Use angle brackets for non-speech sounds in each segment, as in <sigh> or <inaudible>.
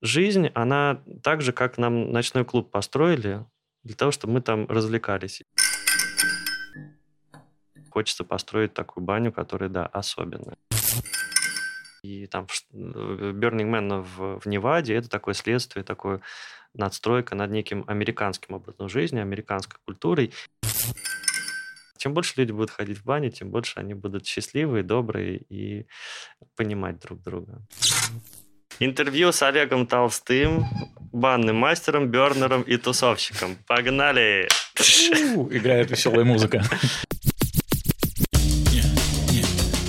жизнь, она так же, как нам ночной клуб построили, для того, чтобы мы там развлекались. Хочется построить такую баню, которая, да, особенная. И там Burning Man в, в Неваде это такое следствие, такое надстройка над неким американским образом жизни, американской культурой. Чем больше люди будут ходить в бане, тем больше они будут счастливые, добрые и понимать друг друга. Интервью с Олегом Толстым, банным мастером, бернером и тусовщиком. Погнали! Играет веселая музыка.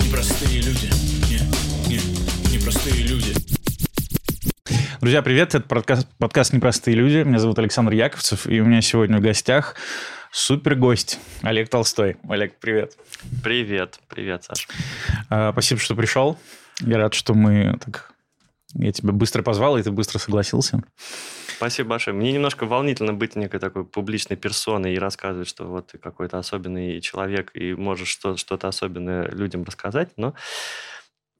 Непростые люди. Непростые люди. Друзья, привет! Это подкаст, подкаст «Непростые люди». Меня зовут Александр Яковцев, и у меня сегодня в гостях супер гость Олег Толстой. Олег, привет. Привет, привет, Саша. А, спасибо, что пришел. Я рад, что мы так я тебя быстро позвал, и ты быстро согласился. Спасибо большое. Мне немножко волнительно быть некой такой публичной персоной и рассказывать, что вот ты какой-то особенный человек и можешь что-то особенное людям рассказать, но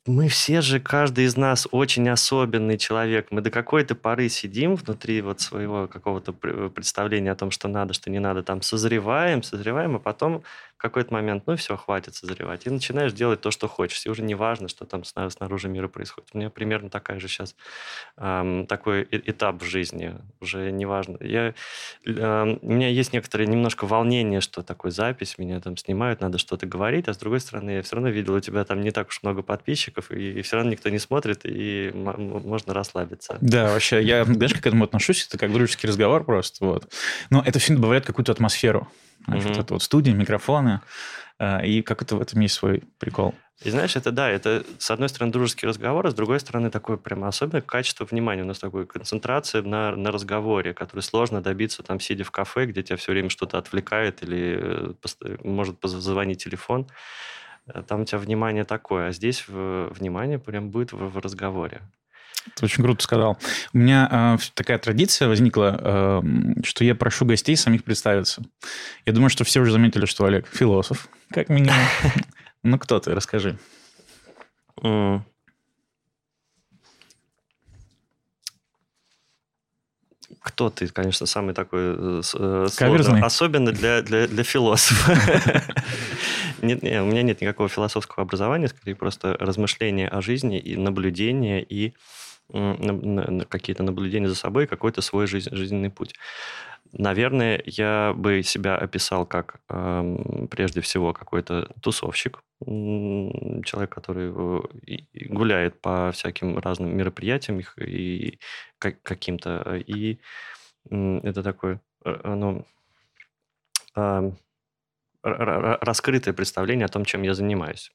мы все же, каждый из нас очень особенный человек. Мы до какой-то поры сидим внутри вот своего какого-то представления о том, что надо, что не надо, там созреваем, созреваем, а потом какой-то момент, ну все, хватит созревать. И начинаешь делать то, что хочешь. И уже не важно, что там снаружи мира происходит. У меня примерно такая же сейчас эм, такой этап в жизни. Уже не важно. Я, э, у меня есть некоторое немножко волнение, что такой запись, меня там снимают, надо что-то говорить, а с другой стороны, я все равно видел, у тебя там не так уж много подписчиков, и, и все равно никто не смотрит, и можно расслабиться. Да, вообще, я, знаешь, к этому отношусь? Это как дружеский разговор просто, вот. Но это все добавляет какую-то атмосферу. Mm-hmm. вот это вот студия, микрофоны, э, и как это в этом есть свой прикол. И знаешь, это да, это с одной стороны дружеский разговор, а с другой стороны такое прямо особенное качество внимания. У нас такой концентрация на, на разговоре, который сложно добиться там, сидя в кафе, где тебя все время что-то отвлекает или э, может позвонить телефон. Э, там у тебя внимание такое, а здесь внимание прям будет в, в разговоре. Ты очень круто сказал. У меня э, такая традиция возникла, э, что я прошу гостей самих представиться. Я думаю, что все уже заметили, что Олег философ, как минимум. <laughs> Ну, кто ты? Расскажи. Кто ты, конечно, самый такой э, э, сложный, особенно для, для, для философа. <laughs> Нет, нет, у меня нет никакого философского образования, скорее просто размышления о жизни и наблюдения и какие-то наблюдения за собой, какой-то свой жизнь, жизненный путь. Наверное, я бы себя описал как э, прежде всего какой-то тусовщик, человек, который э, гуляет по всяким разным мероприятиям и как, каким-то. И это такое, ну, раскрытое представление о том, чем я занимаюсь.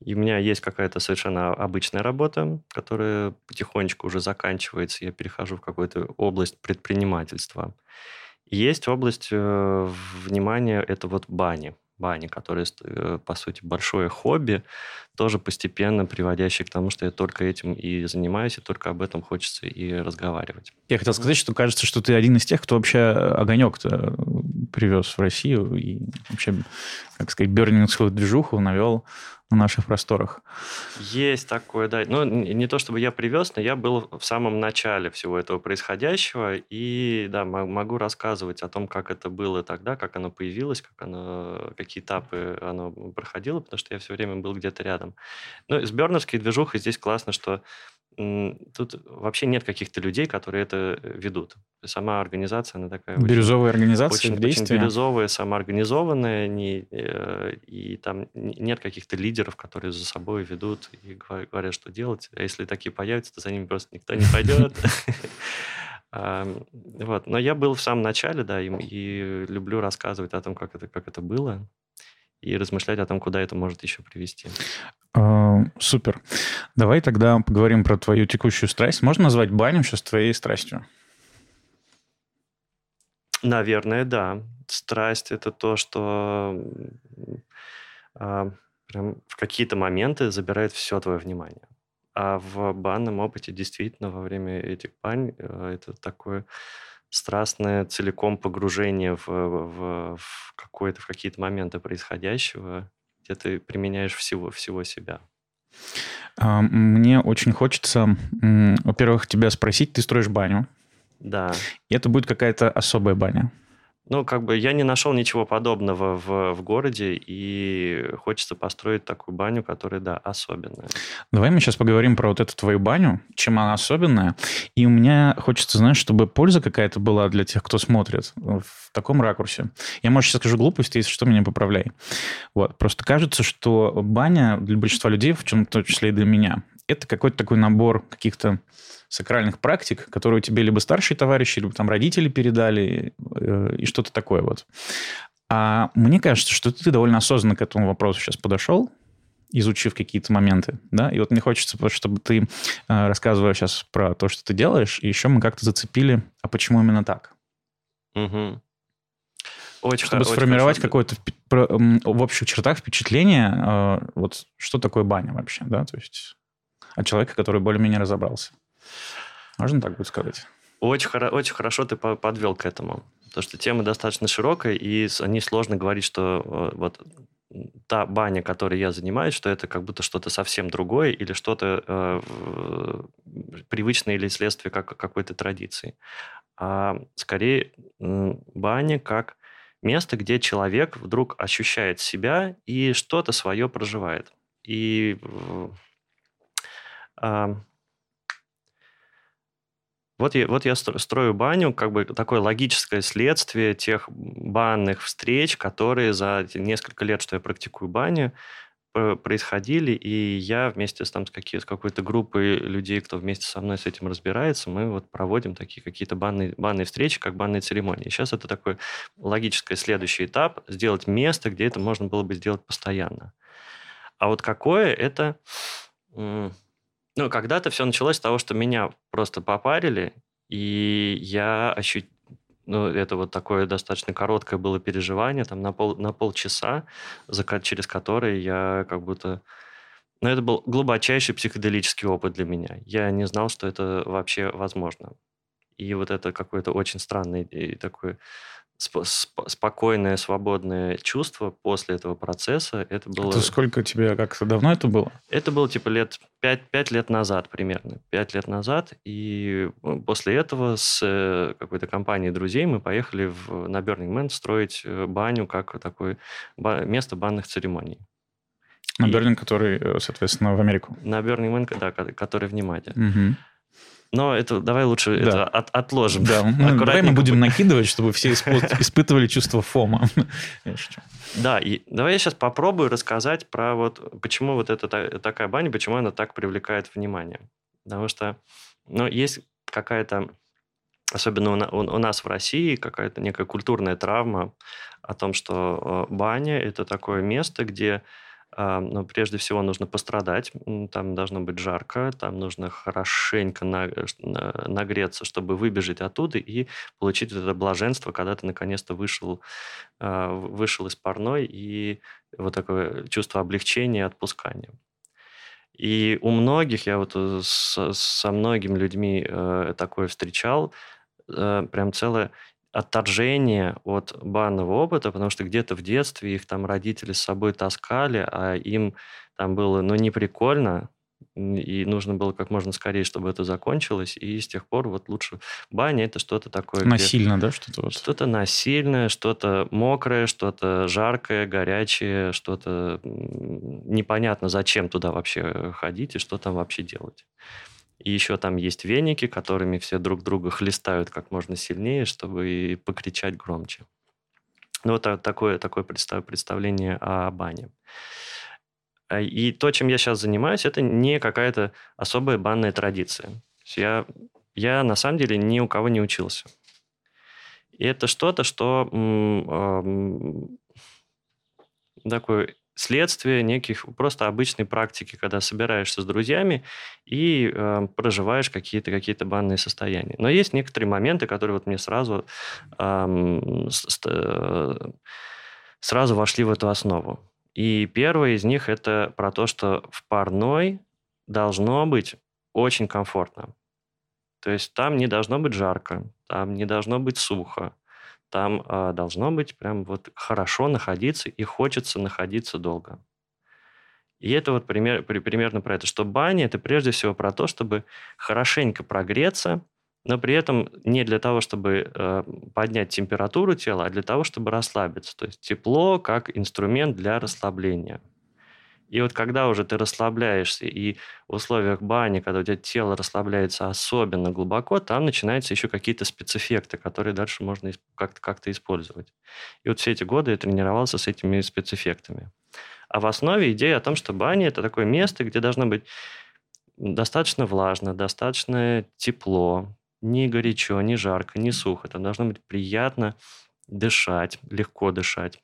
И у меня есть какая-то совершенно обычная работа, которая потихонечку уже заканчивается. Я перехожу в какую-то область предпринимательства. И есть область э, внимания, это вот бани. Бани, которые, э, по сути, большое хобби, тоже постепенно приводящее к тому, что я только этим и занимаюсь, и только об этом хочется и разговаривать. Я хотел сказать, что кажется, что ты один из тех, кто вообще огонек-то привез в Россию и вообще, как сказать, бернингскую движуху навел на наших просторах. Есть такое, да. Ну, не то чтобы я привез, но я был в самом начале всего этого происходящего. И, да, могу рассказывать о том, как это было тогда, как оно появилось, как оно, какие этапы оно проходило, потому что я все время был где-то рядом. Ну, с Бернерской движухой здесь классно, что тут вообще нет каких-то людей, которые это э, ведут. Сама организация, она такая... Бирюзовая очень, организация очень, очень бирюзовая, самоорганизованная, не, э, и там нет каких-то лидеров, которые за собой ведут и говорят, что делать. А если такие появятся, то за ними просто никто не пойдет. <laughs> Вот. Но я был в самом начале, да, и люблю рассказывать о том, как это, как это было и размышлять о том, куда это может еще привести. А, супер. Давай тогда поговорим про твою текущую страсть. Можно назвать баню сейчас твоей страстью? Наверное, да. Страсть это то, что а, прям в какие-то моменты забирает все твое внимание. А в банном опыте действительно во время этих бань э, это такое страстное целиком погружение в, в, в, какое-то, в какие-то моменты происходящего, где ты применяешь всего, всего себя. Мне очень хочется, во-первых, тебя спросить, ты строишь баню. Да. И это будет какая-то особая баня. Ну, как бы я не нашел ничего подобного в, в городе, и хочется построить такую баню, которая, да, особенная. Давай мы сейчас поговорим про вот эту твою баню, чем она особенная. И у меня хочется, знаешь, чтобы польза какая-то была для тех, кто смотрит в таком ракурсе. Я, может, сейчас скажу глупости, если что, меня поправляй. Вот. Просто кажется, что баня для большинства людей, в чем в том числе и для меня, это какой-то такой набор каких-то сакральных практик, которые тебе либо старшие товарищи, либо там родители передали, э, и что-то такое вот. А мне кажется, что ты довольно осознанно к этому вопросу сейчас подошел, изучив какие-то моменты, да, и вот мне хочется, чтобы ты, э, рассказывая сейчас про то, что ты делаешь, и еще мы как-то зацепили, а почему именно так? Угу. Очень чтобы очень сформировать какое-то в общих чертах впечатление, э, вот что такое баня вообще, да, то есть от человека, который более-менее разобрался. Можно так будет сказать? Очень, очень хорошо ты подвел к этому. Потому что тема достаточно широкая, и о ней сложно говорить, что э, вот та баня, которой я занимаюсь, что это как будто что-то совсем другое или что-то э, привычное или следствие как, какой-то традиции. А скорее баня как место, где человек вдруг ощущает себя и что-то свое проживает. И э, вот я, вот я строю баню, как бы такое логическое следствие тех банных встреч, которые за несколько лет, что я практикую баню, происходили, и я вместе с, там, с, какие, с какой-то группой людей, кто вместе со мной с этим разбирается, мы вот проводим такие какие-то банные, банные встречи, как банные церемонии. Сейчас это такой логический следующий этап, сделать место, где это можно было бы сделать постоянно. А вот какое это ну, когда-то все началось с того, что меня просто попарили, и я ощутил, ну, это вот такое достаточно короткое было переживание, там, на, пол, на полчаса, за, через которое я как будто... Ну, это был глубочайший психоделический опыт для меня. Я не знал, что это вообще возможно. И вот это какой-то очень странный и такой сп- сп- спокойное, свободное чувство после этого процесса. Это было... Это сколько тебе, как давно это было? Это было типа лет пять, пять лет назад примерно. Пять лет назад. И ну, после этого с э, какой-то компанией друзей мы поехали в, на Burning Man строить э, баню как такое ба- место банных церемоний. На Burning, который, э, соответственно, в Америку. На Burning Man, да, который в Немате. Угу. Но это давай лучше да. это от, отложим. Да, <laughs> давай мы будем накидывать, чтобы все <laughs> испытывали чувство фома. <laughs> Да, и давай я сейчас попробую рассказать про вот почему вот эта такая баня, почему она так привлекает внимание. Потому что, ну, есть какая-то, особенно у, у нас в России, какая-то некая культурная травма о том, что э, баня – это такое место, где но прежде всего нужно пострадать, там должно быть жарко, там нужно хорошенько нагреться, чтобы выбежать оттуда и получить это блаженство, когда ты наконец-то вышел, а, вышел из парной и вот такое чувство облегчения и отпускания. И у многих, я вот э, со, многими людьми э, такое встречал, э, прям целая отторжение от банного опыта, потому что где-то в детстве их там родители с собой таскали, а им там было, ну, не прикольно, и нужно было как можно скорее, чтобы это закончилось, и с тех пор вот лучше баня это что-то такое. Насильно, да, что-то вот? Что-то насильное, что-то мокрое, что-то жаркое, горячее, что-то непонятно, зачем туда вообще ходить и что там вообще делать. И еще там есть веники, которыми все друг друга хлестают как можно сильнее, чтобы покричать громче. Ну, вот такое, такое представление о бане. А, и то, чем я сейчас занимаюсь, это не какая-то особая банная традиция. Я, я на самом деле ни у кого не учился. И это что-то, что м- такой следствие неких просто обычной практики, когда собираешься с друзьями и э, проживаешь какие-то какие банные состояния. Но есть некоторые моменты, которые вот мне сразу э, сразу вошли в эту основу. И первый из них это про то, что в парной должно быть очень комфортно. То есть там не должно быть жарко, там не должно быть сухо, там э, должно быть прям вот хорошо находиться и хочется находиться долго. И это вот пример, примерно про это, что баня – это прежде всего про то, чтобы хорошенько прогреться, но при этом не для того, чтобы э, поднять температуру тела, а для того, чтобы расслабиться. То есть тепло как инструмент для расслабления. И вот когда уже ты расслабляешься, и в условиях бани, когда у тебя тело расслабляется особенно глубоко, там начинаются еще какие-то спецэффекты, которые дальше можно как-то, как-то использовать. И вот все эти годы я тренировался с этими спецэффектами. А в основе идея о том, что баня – это такое место, где должно быть достаточно влажно, достаточно тепло, не горячо, не жарко, не сухо. Там должно быть приятно дышать, легко дышать.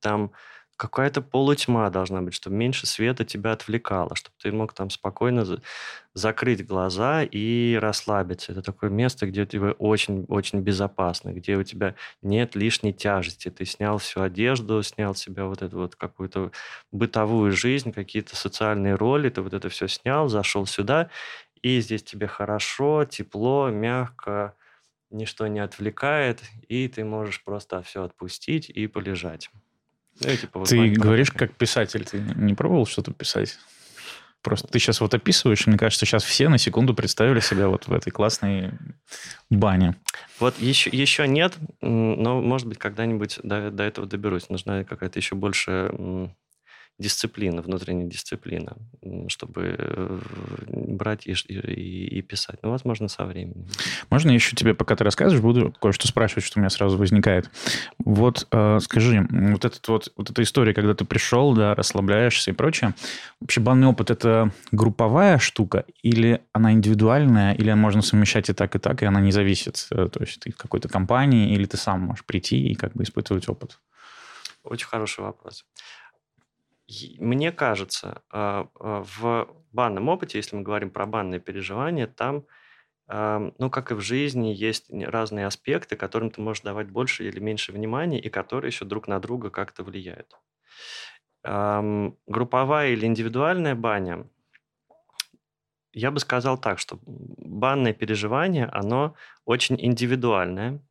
Там какая-то полутьма должна быть, чтобы меньше света тебя отвлекало, чтобы ты мог там спокойно за- закрыть глаза и расслабиться. Это такое место, где тебе очень-очень безопасно, где у тебя нет лишней тяжести. Ты снял всю одежду, снял себя вот эту вот какую-то бытовую жизнь, какие-то социальные роли, ты вот это все снял, зашел сюда, и здесь тебе хорошо, тепло, мягко, ничто не отвлекает, и ты можешь просто все отпустить и полежать. Типа, вот ты говоришь как писатель, ты не пробовал что-то писать? Просто ты сейчас вот описываешь, и мне кажется, сейчас все на секунду представили себя вот в этой классной бане. Вот еще, еще нет, но, может быть, когда-нибудь до, до этого доберусь. Нужна какая-то еще больше дисциплина, внутренняя дисциплина, чтобы э, брать и, и, и писать. Ну, возможно, со временем. Можно еще тебе, пока ты рассказываешь, буду кое-что спрашивать, что у меня сразу возникает. Вот э, скажи, вот, этот вот, вот эта история, когда ты пришел, да, расслабляешься и прочее, вообще банный опыт – это групповая штука или она индивидуальная, или можно совмещать и так, и так, и она не зависит? Э, то есть ты в какой-то компании или ты сам можешь прийти и как бы испытывать опыт? Очень хороший вопрос. Мне кажется, а, а, в банном опыте, если мы говорим про банные переживания, там, ну, как и в жизни, есть разные аспекты, которым ты можешь давать больше или меньше внимания, и которые еще друг на друга как-то влияют. Групповая или индивидуальная баня, я бы сказал так, что банное переживание, оно очень индивидуальное,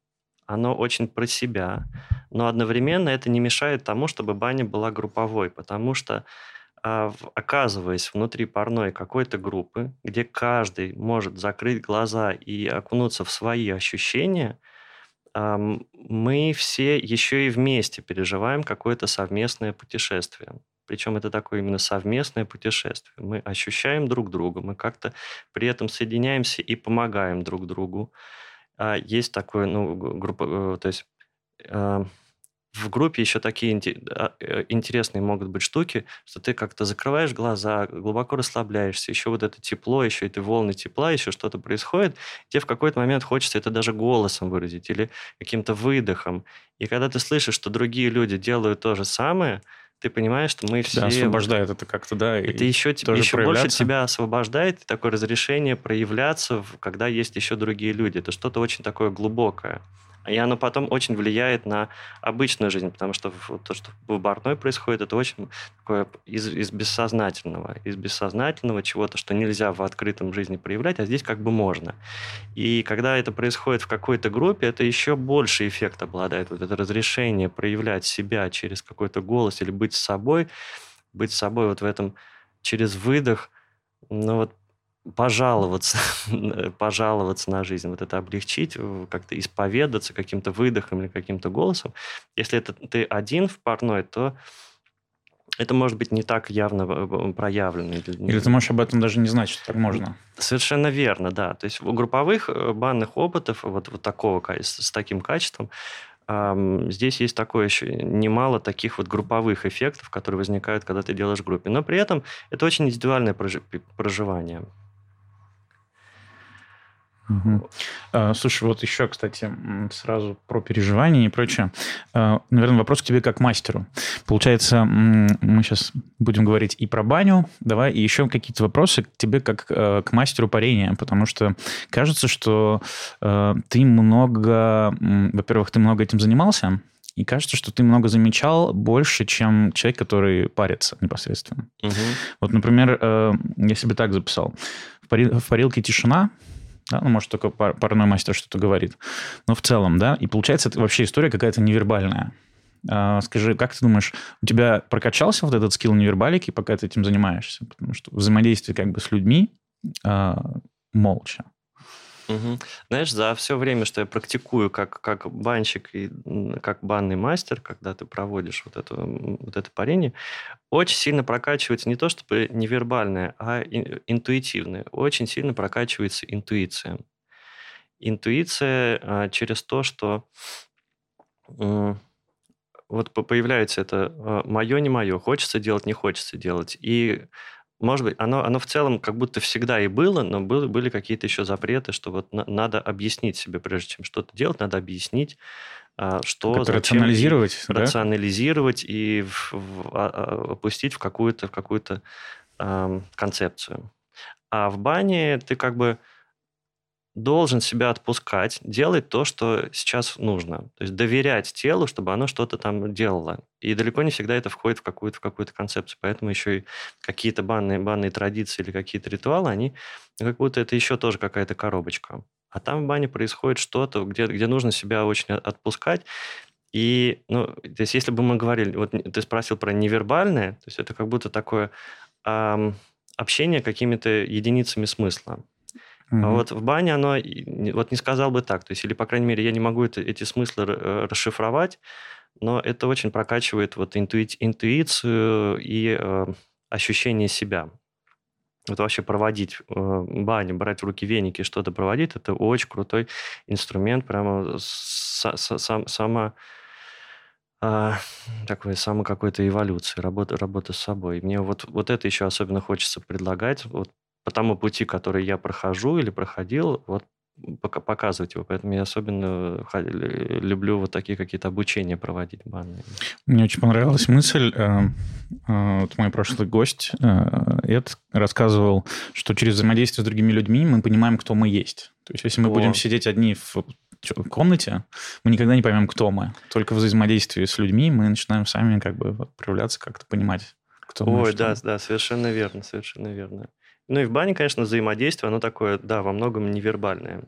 оно очень про себя, но одновременно это не мешает тому, чтобы баня была групповой, потому что а, оказываясь внутри парной какой-то группы, где каждый может закрыть глаза и окунуться в свои ощущения, мы все еще и вместе переживаем какое-то совместное путешествие. Причем это такое именно совместное путешествие. Мы ощущаем друг друга, мы как-то при этом соединяемся и помогаем друг другу. А, есть такое, ну, группа, э, то есть а, в группе еще такие а, э, интересные могут быть штуки, что ты как-то закрываешь глаза, глубоко расслабляешься, еще вот это тепло, еще эти волны тепла, еще что-то происходит, тебе в какой-то момент хочется это даже голосом выразить или каким-то выдохом. И когда ты слышишь, что другие люди делают то же самое, ты понимаешь, что мы все... Да, освобождает это как-то, да. Это еще, еще больше тебя освобождает, такое разрешение проявляться, когда есть еще другие люди. Это что-то очень такое глубокое. И оно потом очень влияет на обычную жизнь, потому что то, что в барной происходит, это очень такое из, из бессознательного, из бессознательного чего-то, что нельзя в открытом жизни проявлять, а здесь как бы можно. И когда это происходит в какой-то группе, это еще больше эффект обладает. Вот это разрешение проявлять себя через какой-то голос или быть собой, быть собой вот в этом через выдох, ну вот пожаловаться, <laughs> пожаловаться на жизнь, вот это облегчить, как-то исповедаться каким-то выдохом или каким-то голосом. Если это ты один в парной, то это может быть не так явно э, проявлено. Или ты можешь об этом даже не знать, что так можно. Совершенно верно, да. То есть у групповых э, банных опытов вот, вот такого, с таким качеством, Здесь есть такое еще немало таких вот групповых эффектов, которые возникают, когда ты делаешь в группе. Но при этом это очень индивидуальное проживание. Угу. Слушай, вот еще, кстати, сразу про переживания и прочее. А, наверное, вопрос к тебе как мастеру. Получается, мы сейчас будем говорить и про баню, давай, и еще какие-то вопросы к тебе как э, к мастеру парения, потому что кажется, что э, ты много, во-первых, ты много этим занимался, и кажется, что ты много замечал больше, чем человек, который парится непосредственно. Угу. Вот, например, э, я себе так записал. В парилке тишина, да? Ну, может, только пар парной мастер что-то говорит. Но в целом, да, и получается, это вообще история какая-то невербальная. А, скажи, как ты думаешь, у тебя прокачался вот этот скилл невербалики, пока ты этим занимаешься? Потому что взаимодействие как бы с людьми а, молча. Угу. Знаешь, за все время, что я практикую как, как банщик и как банный мастер, когда ты проводишь вот это, вот это парение, очень сильно прокачивается не то чтобы невербальное, а интуитивное. Очень сильно прокачивается интуиция. Интуиция а, через то, что вот появляется это а, мое, не мое, хочется делать, не хочется делать. И может быть, оно, оно в целом как будто всегда и было, но был, были какие-то еще запреты, что вот на, надо объяснить себе, прежде чем что-то делать, надо объяснить, а, что, как зачем, рационализировать, да? рационализировать и в, в, а, а, опустить в какую-то в какую-то э, концепцию. А в бане ты как бы должен себя отпускать, делать то, что сейчас нужно. То есть доверять телу, чтобы оно что-то там делало. И далеко не всегда это входит в какую-то в какую-то концепцию. Поэтому еще и какие-то банные, банные традиции или какие-то ритуалы, они как будто это еще тоже какая-то коробочка. А там в бане происходит что-то, где, где нужно себя очень отпускать. И, ну, то есть, если бы мы говорили, вот ты спросил про невербальное, то есть это как будто такое эм, общение какими-то единицами смысла. Mm-hmm. А вот в бане оно, вот не сказал бы так, то есть, или, по крайней мере, я не могу это, эти смыслы э, расшифровать, но это очень прокачивает вот интуи, интуицию и э, ощущение себя. Вот вообще проводить э, баню, брать в руки веники, что-то проводить, это очень крутой инструмент, прямо с, с, сам, сама э, такой, само какой-то эволюции, работа, работа с собой. мне вот, вот это еще особенно хочется предлагать, вот по тому пути, который я прохожу или проходил, вот показывать его. Поэтому я особенно люблю вот такие какие-то обучения проводить банные. Мне очень понравилась мысль. Э, э, вот мой прошлый гость э, Эд рассказывал, что через взаимодействие с другими людьми мы понимаем, кто мы есть. То есть если мы О. будем сидеть одни в комнате, мы никогда не поймем, кто мы. Только в взаимодействии с людьми мы начинаем сами как бы проявляться, как-то понимать, кто Ой, мы. Ой, да, да, совершенно верно, совершенно верно. Ну и в бане, конечно, взаимодействие, оно такое, да, во многом невербальное.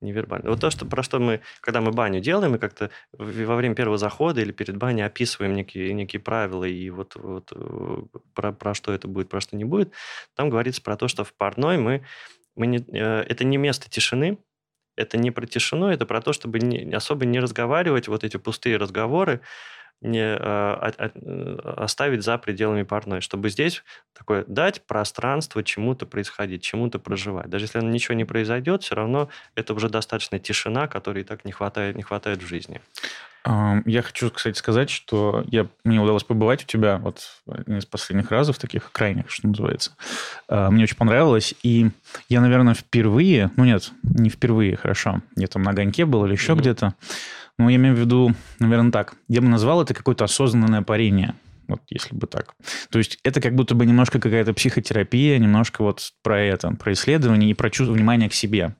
Невербальное. Вот то, что, про что мы, когда мы баню делаем, мы как-то во время первого захода или перед баней описываем некие, некие правила и вот, вот э, про, про что это будет, про что не будет, там говорится про то, что в парной мы, мы не, э, это не место тишины, это не про тишину, это про то, чтобы не, особо не разговаривать, вот эти пустые разговоры, не а, э, оставить за пределами парной, чтобы здесь такое дать пространство чему-то происходить, чему-то проживать. Даже если ничего не произойдет, все равно это уже достаточно тишина, которой и так не хватает, не хватает в жизни. Я хочу, кстати, сказать, что я, мне удалось побывать у тебя вот один из последних разов, таких крайних, что называется. А, мне очень понравилось, и я, наверное, впервые, ну нет, не впервые, хорошо, я там на огоньке был или еще mm-hmm. где-то, ну, я имею в виду, наверное, так. Я бы назвал это какое-то осознанное парение. Вот если бы так. То есть это как будто бы немножко какая-то психотерапия, немножко вот про это, про исследование и про чувство внимания к себе.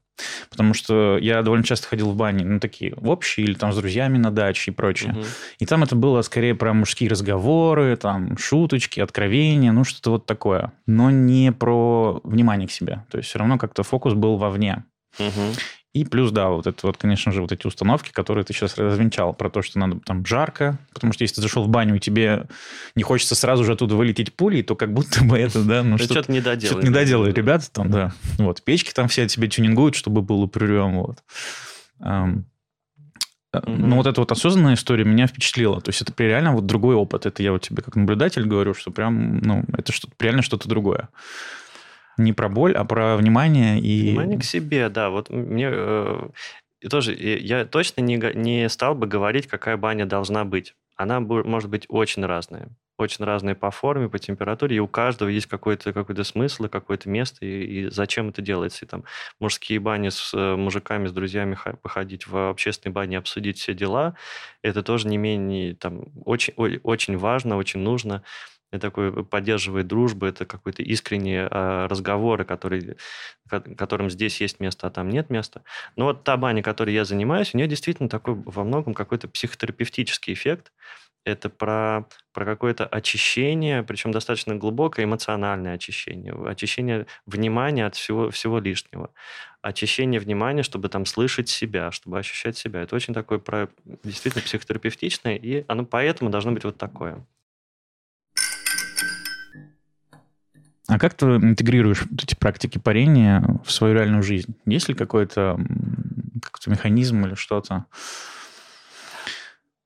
Потому что я довольно часто ходил в бани, ну, такие общие, или там с друзьями на даче и прочее. Угу. И там это было скорее про мужские разговоры, там, шуточки, откровения, ну, что-то вот такое. Но не про внимание к себе. То есть все равно как-то фокус был вовне. Угу. И плюс, да, вот это вот, конечно же, вот эти установки, которые ты сейчас развенчал, про то, что надо там жарко, потому что если ты зашел в баню, и тебе не хочется сразу же оттуда вылететь пулей, то как будто бы это, да, ну что-то... Что-то не доделали. Что-то не доделали ребята там, да. Вот, печки там все тебе тюнингуют, чтобы было прием, вот. Mm-hmm. Ну, вот эта вот осознанная история меня впечатлила. То есть это реально вот другой опыт. Это я вот тебе как наблюдатель говорю, что прям, ну, это что-то реально что-то другое не про боль, а про внимание и... Внимание к себе, да. Вот мне э, тоже, я точно не, не стал бы говорить, какая баня должна быть. Она может быть очень разная. Очень разная по форме, по температуре, и у каждого есть какой-то какой смысл, какое-то место, и, и зачем это делается. И там мужские бани с э, мужиками, с друзьями походить в общественной бане, обсудить все дела, это тоже не менее, там, очень, очень важно, очень нужно это такой поддерживает дружбу, это какой-то искренние э, разговоры, которые, которым здесь есть место, а там нет места. Но вот та баня, которой я занимаюсь, у нее действительно такой во многом какой-то психотерапевтический эффект. это про, про какое-то очищение, причем достаточно глубокое эмоциональное очищение, очищение внимания от всего, всего лишнего, очищение внимания, чтобы там слышать себя, чтобы ощущать себя. Это очень такое про, действительно психотерапевтичное, и оно поэтому должно быть вот такое. А как ты интегрируешь эти практики парения в свою реальную жизнь? Есть ли какой-то какой механизм или что-то?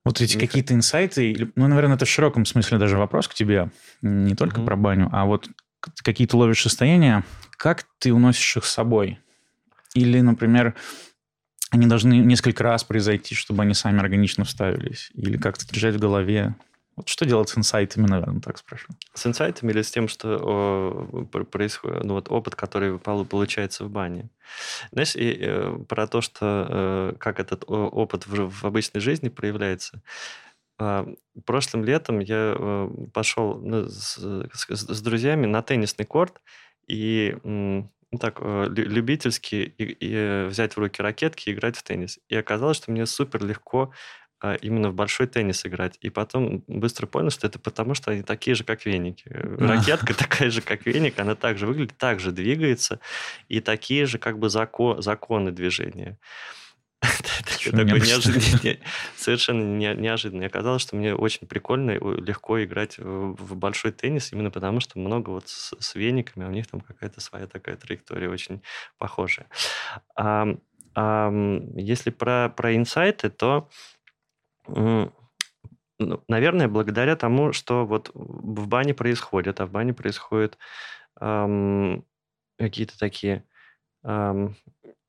Вот эти Меха... какие-то инсайты, ну, наверное, это в широком смысле даже вопрос к тебе, не только mm-hmm. про баню, а вот какие-то ловишь состояния, как ты уносишь их с собой? Или, например, они должны несколько раз произойти, чтобы они сами органично вставились? Или как-то держать в голове? Вот что делать с инсайтами, наверное, так спрошу. С инсайтами или с тем, что о, происходит, ну вот опыт, который получается в бане. Знаешь, и, э, про то, что э, как этот опыт в, в обычной жизни проявляется. Э, прошлым летом я э, пошел ну, с, с, с друзьями на теннисный корт и ну, так э, любительски и, и взять в руки ракетки и играть в теннис. И оказалось, что мне супер легко именно в большой теннис играть. И потом быстро понял, что это потому, что они такие же, как веники. Ракетка <laughs> такая же, как веник, она также выглядит, также двигается, и такие же как бы закон, законы движения. <laughs> Такой неожиданный, <laughs> совершенно неожиданно. Оказалось, что мне очень прикольно и легко играть в большой теннис, именно потому что много вот с, с вениками, а у них там какая-то своя такая траектория очень похожая. А, а, если про, про инсайты, то наверное, благодаря тому, что вот в бане происходит, а в бане происходят эм, какие-то такие эм,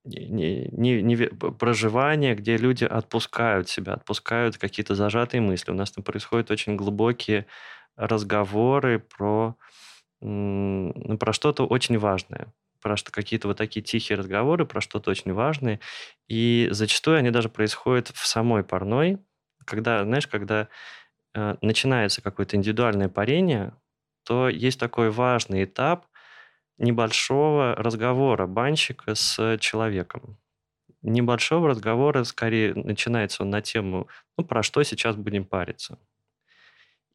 не, не, не, проживания, где люди отпускают себя, отпускают какие-то зажатые мысли. У нас там происходят очень глубокие разговоры про, ну, про что-то очень важное про что какие-то вот такие тихие разговоры про что-то очень важное, и зачастую они даже происходят в самой парной, когда, знаешь, когда э, начинается какое-то индивидуальное парение, то есть такой важный этап небольшого разговора банщика с человеком. Небольшого разговора, скорее, начинается он на тему, ну, про что сейчас будем париться.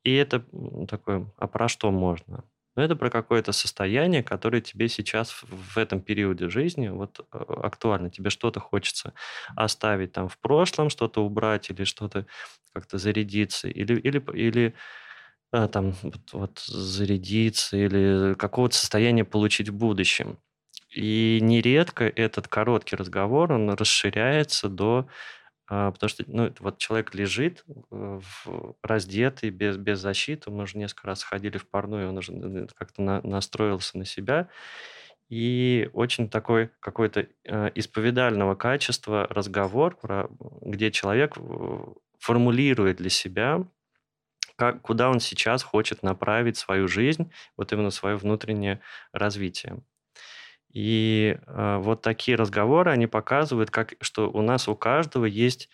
И это такое, а про что можно? Но это про какое-то состояние, которое тебе сейчас в этом периоде жизни вот э, актуально. Тебе что-то хочется оставить там в прошлом, что-то убрать или что-то как-то зарядиться, или, или, или а, там вот, вот зарядиться, или какого-то состояния получить в будущем. И нередко этот короткий разговор, он расширяется до потому что, ну, вот человек лежит э, в, раздетый, без, без защиты. Мы уже несколько раз ходили в парную, он уже как-то на, настроился на себя. И очень такой какой-то э, исповедального качества разговор, про, где человек формулирует для себя, как, куда он сейчас хочет направить свою жизнь, вот именно свое внутреннее развитие. И э, вот такие разговоры, они показывают, как, что у нас у каждого есть,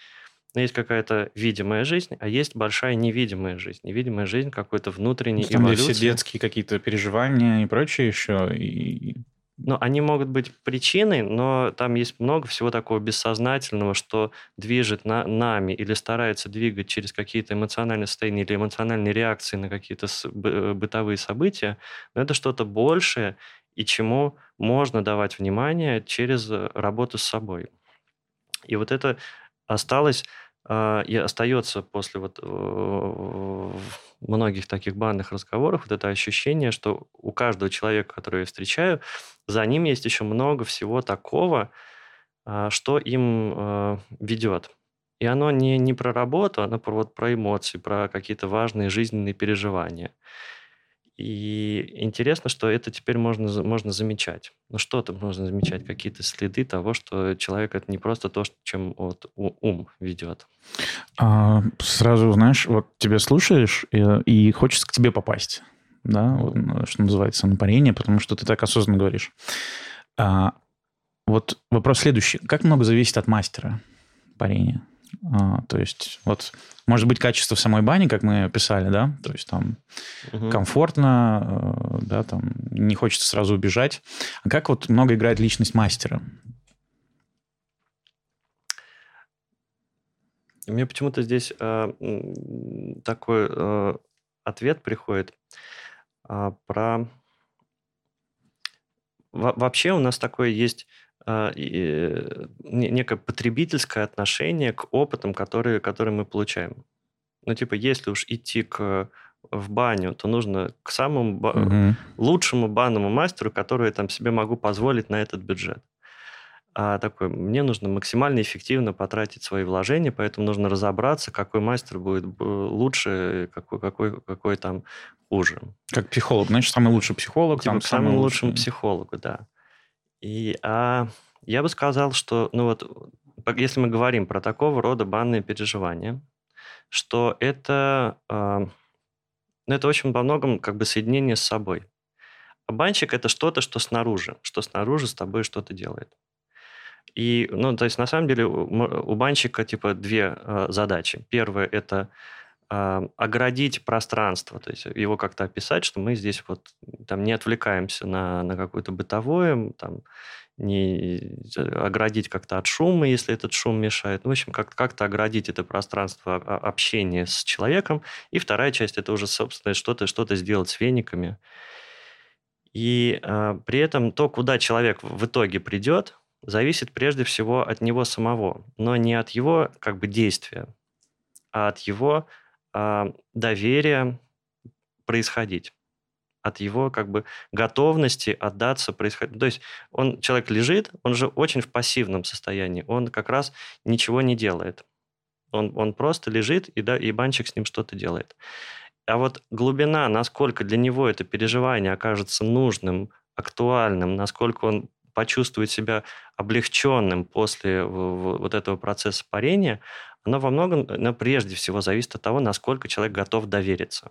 ну, есть какая-то видимая жизнь, а есть большая невидимая жизнь. Невидимая жизнь какой-то внутренней Там эволюции. все детские какие-то переживания и прочее еще. И... Ну, они могут быть причиной, но там есть много всего такого бессознательного, что движет на, нами или старается двигать через какие-то эмоциональные состояния или эмоциональные реакции на какие-то бытовые события. Но это что-то большее, и чему можно давать внимание через э, работу с собой. И вот это осталось э, и остается после вот э, многих таких банных разговоров вот это ощущение, что у каждого человека, которого я встречаю, за ним есть еще много всего такого, что им ведет. И оно не, не про работу, оно про, вот, про эмоции, про какие-то важные жизненные переживания. И интересно, что это теперь можно, можно замечать. Ну что там можно замечать? Какие-то следы того, что человек это не просто то, чем вот ум ведет. А, сразу, знаешь, вот тебя слушаешь, и, и хочется к тебе попасть. Да, вот, ну, что называется, на парение, потому что ты так осознанно говоришь. А, вот вопрос следующий. Как много зависит от мастера парения? А, то есть вот может быть качество в самой бани, как мы писали, да, то есть там угу. комфортно, э, да, там не хочется сразу убежать. А как вот много играет личность мастера? Мне почему-то здесь э, такой э, ответ приходит э, про... Во вообще у нас такое есть некое потребительское отношение к опытам, которые, которые мы получаем. Ну, типа, если уж идти к в баню, то нужно к самому ба- угу. лучшему банному мастеру, который там себе могу позволить на этот бюджет а такой, мне нужно максимально эффективно потратить свои вложения, поэтому нужно разобраться, какой мастер будет лучше, какой, какой, какой там хуже. Как психолог, значит, самый лучший психолог. Типа, там, к самому лучшему психологу, да. И а, я бы сказал, что, ну вот, если мы говорим про такого рода банные переживания, что это, а, ну, это очень во многом как бы соединение с собой. А банщик – это что-то, что снаружи, что снаружи с тобой что-то делает. И, ну, то есть, на самом деле, у, банщика, типа, две э, задачи. Первая – это э, оградить пространство, то есть его как-то описать, что мы здесь вот там не отвлекаемся на, на какое-то бытовое, там, не оградить как-то от шума, если этот шум мешает. В общем, как- как-то оградить это пространство общения с человеком. И вторая часть – это уже, собственно, что-то что сделать с вениками. И э, при этом то, куда человек в итоге придет, зависит прежде всего от него самого, но не от его как бы действия, а от его э, доверия происходить от его как бы готовности отдаться происходить. То есть он, человек лежит, он же очень в пассивном состоянии, он как раз ничего не делает. Он, он просто лежит, и, да, и банчик с ним что-то делает. А вот глубина, насколько для него это переживание окажется нужным, актуальным, насколько он почувствовать себя облегченным после вот этого процесса парения, оно во многом, но прежде всего зависит от того, насколько человек готов довериться.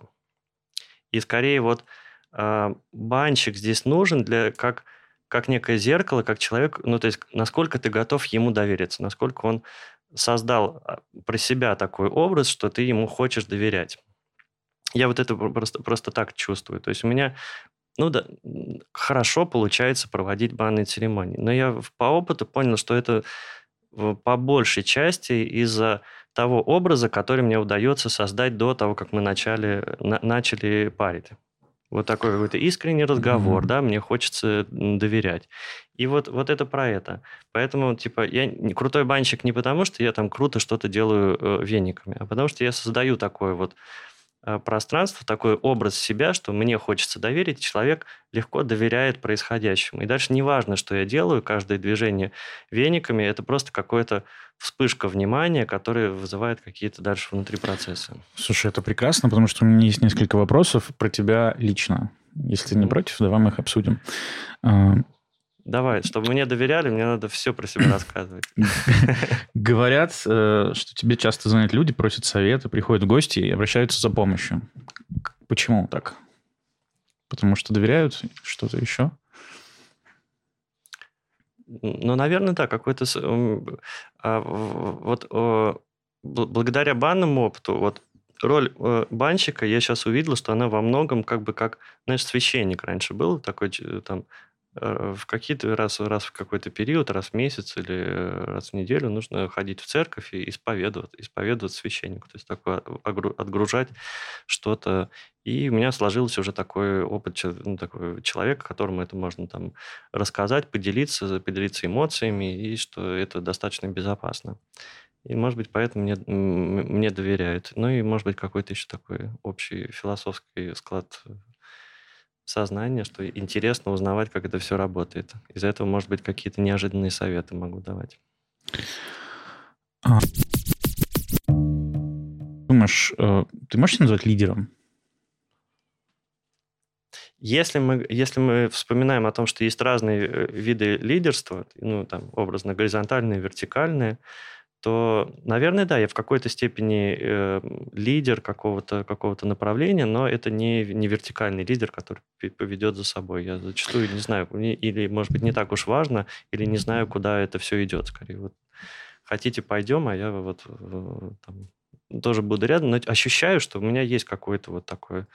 И скорее вот э, банщик здесь нужен для как как некое зеркало, как человек, ну то есть насколько ты готов ему довериться, насколько он создал а, про себя такой образ, что ты ему хочешь доверять. Я вот это просто, просто так чувствую. То есть у меня ну да, хорошо получается проводить банные церемонии. Но я по опыту понял, что это по большей части из-за того образа, который мне удается создать до того, как мы начали, на, начали парить. Вот такой какой-то искренний разговор, mm-hmm. да, мне хочется доверять. И вот, вот это про это. Поэтому, типа, я крутой банщик не потому, что я там круто что-то делаю э, вениками, а потому что я создаю такой вот Э, пространство, такой образ себя, что мне хочется доверить, человек легко доверяет происходящему. И дальше не важно, что я делаю, каждое движение вениками, это просто какое-то вспышка внимания, которая вызывает какие-то дальше внутри процессы. Слушай, это прекрасно, потому что у меня есть несколько вопросов про тебя лично. Если ты не против, давай мы их обсудим. Давай, чтобы мне доверяли, мне надо все про себя рассказывать. <laughs> Говорят, э, что тебе часто звонят люди, просят совета, приходят в гости и обращаются за помощью. Почему так? Потому что доверяют? Что-то еще? Ну, наверное, да, какой-то... А, вот благодаря банному опыту, вот роль э, банщика я сейчас увидел, что она во многом как бы как, знаешь, священник раньше был, такой там Э, в какие-то раз, раз в какой-то период, раз в месяц или э, раз в неделю нужно ходить в церковь и исповедовать, исповедовать священнику, то есть такое отгружать что-то. И у меня сложился уже такой опыт ну, такой человека, которому это можно там рассказать, поделиться, поделиться эмоциями, и что это достаточно безопасно. И, может быть, поэтому мне, мне доверяют. Ну и, может быть, какой-то еще такой общий философский склад сознание, что интересно узнавать, как это все работает. Из-за этого, может быть, какие-то неожиданные советы могу давать. Думаешь, э, ты можешь назвать лидером? Если мы, если мы вспоминаем о том, что есть разные э, виды лидерства, ну, там, образно, горизонтальные, вертикальные, то, наверное, да, я в какой-то степени э, лидер какого-то какого направления, но это не, не вертикальный лидер, который поведет за собой. Я зачастую не знаю, или, может быть, не так уж важно, или не знаю, куда это все идет, скорее. Вот хотите, пойдем, а я вот там, тоже буду рядом, но ощущаю, что у меня есть какое-то вот такое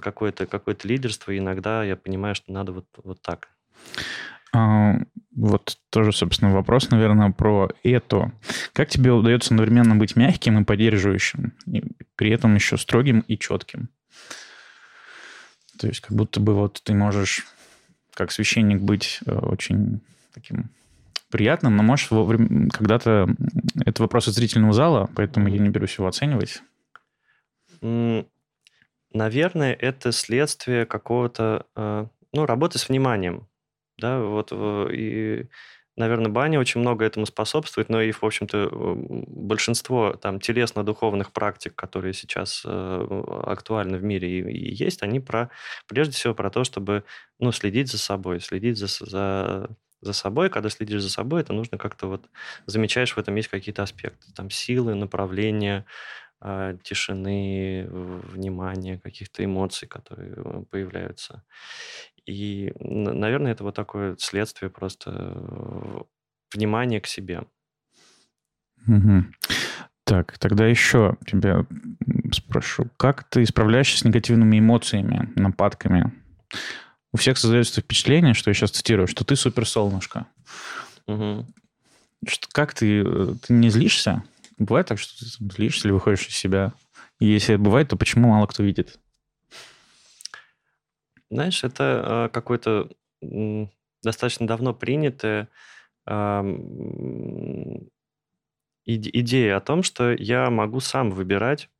какое-то какое лидерство, и иногда я понимаю, что надо вот, вот так. А, вот тоже, собственно, вопрос, наверное, про это. Как тебе удается одновременно быть мягким и поддерживающим, и при этом еще строгим и четким? То есть как будто бы вот ты можешь, как священник, быть э, очень таким приятным, но можешь когда-то... Это вопрос из зрительного зала, поэтому я не берусь его оценивать. Наверное, это следствие какого-то, э, ну, работы с вниманием. Да, вот и наверное, баня очень много этому способствует, но и, в общем-то, большинство там телесно-духовных практик, которые сейчас э, актуальны в мире и, и есть, они про, прежде всего про то, чтобы, ну, следить за собой, следить за, за, за собой. Когда следишь за собой, это нужно как-то вот замечаешь в этом есть какие-то аспекты, там силы, направления, э, тишины, внимания, каких-то эмоций, которые э, появляются. И, наверное, это вот такое следствие просто э, внимания к себе. Угу. Так, тогда еще тебя спрошу. Как ты справляешься с негативными эмоциями, нападками? У всех создается впечатление, что я сейчас цитирую, что ты супер солнышко. Угу. Что, как ты, э, ты не злишься? Бывает так, что ты злишься или выходишь из себя? И если это бывает, то почему мало кто видит? Знаешь, это э, какое-то достаточно давно принятое идея о том, что я могу сам выбирать,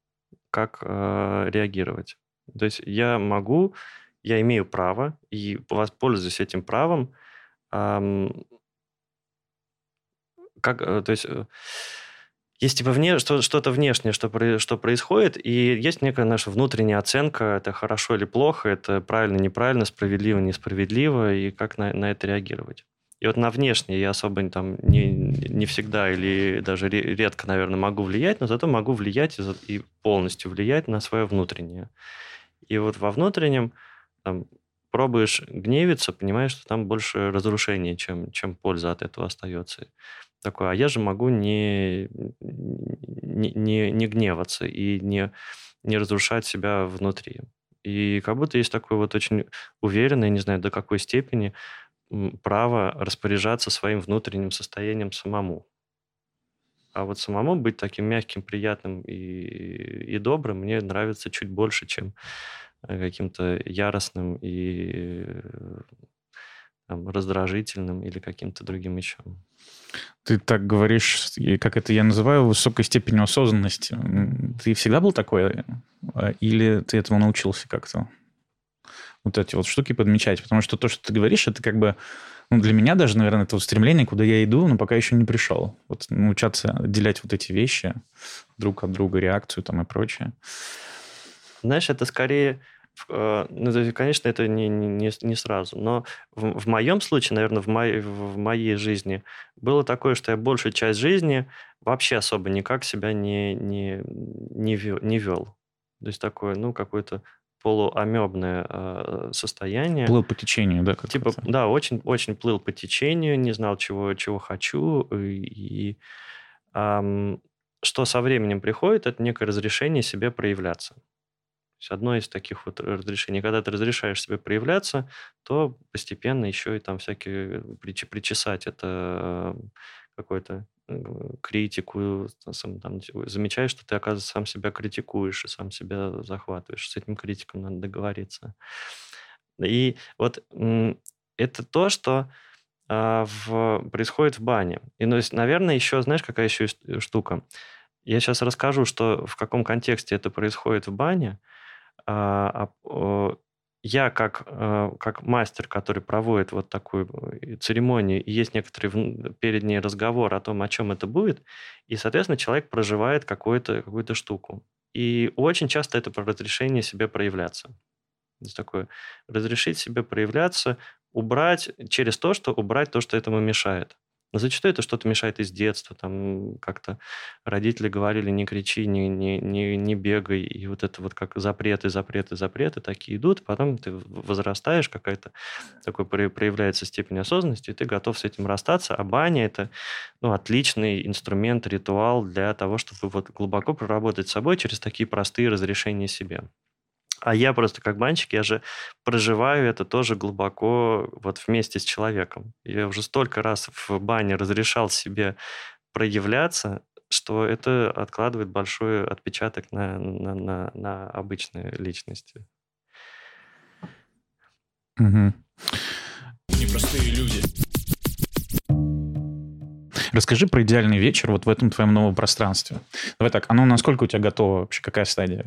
как э, реагировать. То есть я могу, я имею право и воспользуюсь этим правом, как, э, то есть есть типа вне, что, что-то внешнее, что, что происходит, и есть некая наша внутренняя оценка, это хорошо или плохо, это правильно, неправильно, справедливо, несправедливо, и как на, на это реагировать. И вот на внешнее я особо там не, не всегда или даже редко, наверное, могу влиять, но зато могу влиять и, полностью влиять на свое внутреннее. И вот во внутреннем там, пробуешь гневиться, понимаешь, что там больше разрушения, чем, чем польза от этого остается такой, а я же могу не, не, не, не гневаться и не, не разрушать себя внутри. И как будто есть такое вот очень уверенное, не знаю до какой степени, право распоряжаться своим внутренним состоянием самому. А вот самому быть таким мягким, приятным и, и добрым мне нравится чуть больше, чем э, каким-то яростным и там, раздражительным или каким-то другим еще. Ты так говоришь, как это я называю, высокой степенью осознанности. Ты всегда был такой? А, или ты этому научился как-то? Вот эти вот штуки подмечать. Потому что то, что ты говоришь, это как бы... Ну, для меня даже, наверное, это вот стремление, куда я иду, но пока еще не пришел. Вот научаться отделять вот эти вещи друг от друга, реакцию там и прочее. Знаешь, это скорее ну, конечно, это не, не, не сразу, но в, в моем случае, наверное, в моей, в моей жизни было такое, что я большую часть жизни вообще особо никак себя не, не, не, вел, не вел. То есть такое, ну, какое-то полуамебное э, состояние. Плыл по течению, да? Типа, да, очень, очень плыл по течению, не знал, чего, чего хочу. И, и эм, что со временем приходит, это некое разрешение себе проявляться есть одно из таких вот разрешений, когда ты разрешаешь себе проявляться, то постепенно еще и там всякие э, прич, причесать это какой-то критику, там, замечаешь, что ты, оказывается, сам себя критикуешь и сам себя захватываешь. С этим критиком надо договориться. И вот это то, что а, в, происходит в бане. И, ну, наверное, еще, знаешь, какая еще штука? Я сейчас расскажу, что в каком контексте это происходит в бане, я как, э, как мастер, который проводит вот такую э, церемонию, и есть некоторый перед ней разговор о том, о чем это будет, и, соответственно, человек проживает какую-то какую штуку. И очень часто это про разрешение себе проявляться. То такое разрешить себе проявляться, убрать через то, что убрать то, что этому мешает. Но зачастую это что-то мешает из детства. Там как-то родители говорили, не кричи, не, не, не, не бегай. И вот это вот как запреты, запреты, запреты такие идут. Потом ты возрастаешь, какая-то такой проявляется степень осознанности, и ты готов с этим расстаться. А баня – это ну, отличный инструмент, ритуал для того, чтобы вот глубоко проработать с собой через такие простые разрешения себе. А я просто как банщик, я же проживаю это тоже глубоко вот вместе с человеком. Я уже столько раз в бане разрешал себе проявляться, что это откладывает большой отпечаток на, на, на, на обычные личности. Угу. Непростые люди. Расскажи про идеальный вечер вот в этом твоем новом пространстве. Давай так, оно насколько у тебя готово вообще? Какая стадия?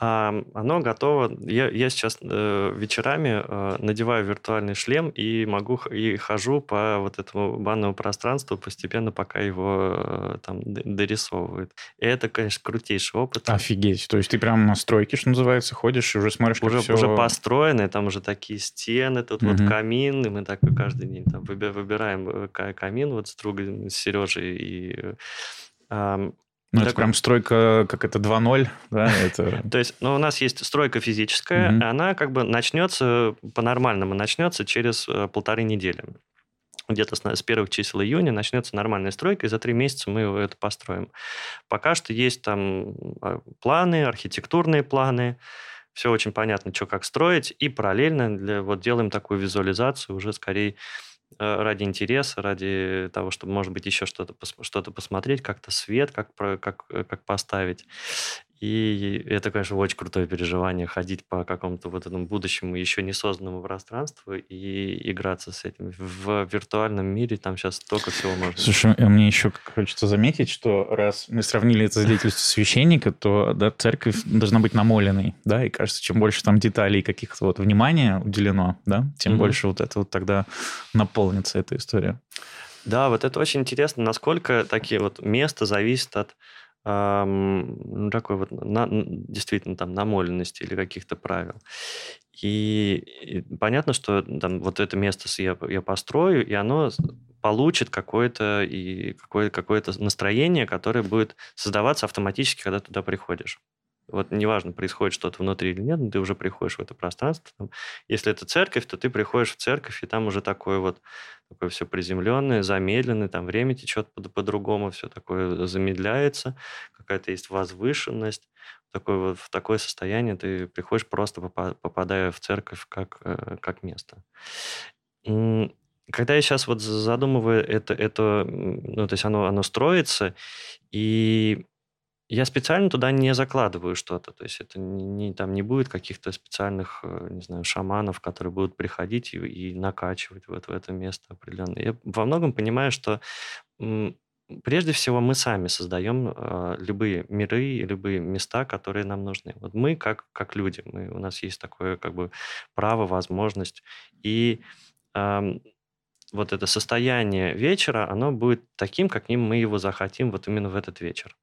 А, оно готово. Я, я сейчас э, вечерами э, надеваю виртуальный шлем и могу и хожу по вот этому банному пространству постепенно, пока его э, там дорисовывают. И это, конечно, крутейший опыт. Офигеть. То есть ты прям на стройке, что называется, ходишь и уже смотришь, как уже, все... Уже построены, там уже такие стены, тут угу. вот камин, и мы так каждый день там выбираем э, камин вот с другом, с Сережей, и ну, это прям стройка, как это, 2.0, да? Это... <laughs> То есть, ну, у нас есть стройка физическая, mm она как бы начнется, по-нормальному начнется через э, полторы недели. Где-то с, с первых чисел июня начнется нормальная стройка, и за три месяца мы это построим. Пока что есть там а, планы, архитектурные планы, все очень понятно, что как строить, и параллельно для, вот делаем такую визуализацию уже скорее Э, ради интереса, ради того, чтобы, может быть, еще что-то что посмотреть, как-то свет, как, как, э, как поставить. И это, конечно, очень крутое переживание ходить по какому-то вот этому будущему еще не созданному пространству и играться с этим. В виртуальном мире там сейчас столько всего можно. Слушай, а мне еще хочется заметить, что раз мы сравнили это с деятельностью священника, то да, церковь должна быть намоленной, да, и кажется, чем больше там деталей каких-то вот внимания уделено, да, тем mm-hmm. больше вот это вот тогда наполнится эта история. Да, вот это очень интересно, насколько такие вот места зависят от ну, такой вот на, действительно там намоленности или каких-то правил. И, и понятно, что там вот это место я, я построю, и оно получит какое-то и какое, какое-то настроение, которое будет создаваться автоматически, когда туда приходишь. Вот неважно, происходит что-то внутри или нет, но ты уже приходишь в это пространство. Там, если это церковь, то ты приходишь в церковь, и там уже такое вот такое все приземленное, замедленное, там время течет по- по-другому, все такое замедляется, какая-то есть возвышенность. Такое вот, в такое состояние ты приходишь просто попадая в церковь как, э, как место. Когда я сейчас вот задумываю это, это ну, то есть оно, оно строится, и я специально туда не закладываю что-то. То есть это не, не, там не будет каких-то специальных, э, не знаю, шаманов, которые будут приходить и, и накачивать вот в это место определенно. Я во многом понимаю, что прежде всего мы сами создаем э, любые миры и любые места, которые нам нужны. Вот мы как, как люди, мы, у нас есть такое как бы право, возможность. И э, вот это состояние вечера, оно будет таким, каким мы его захотим вот именно в этот вечер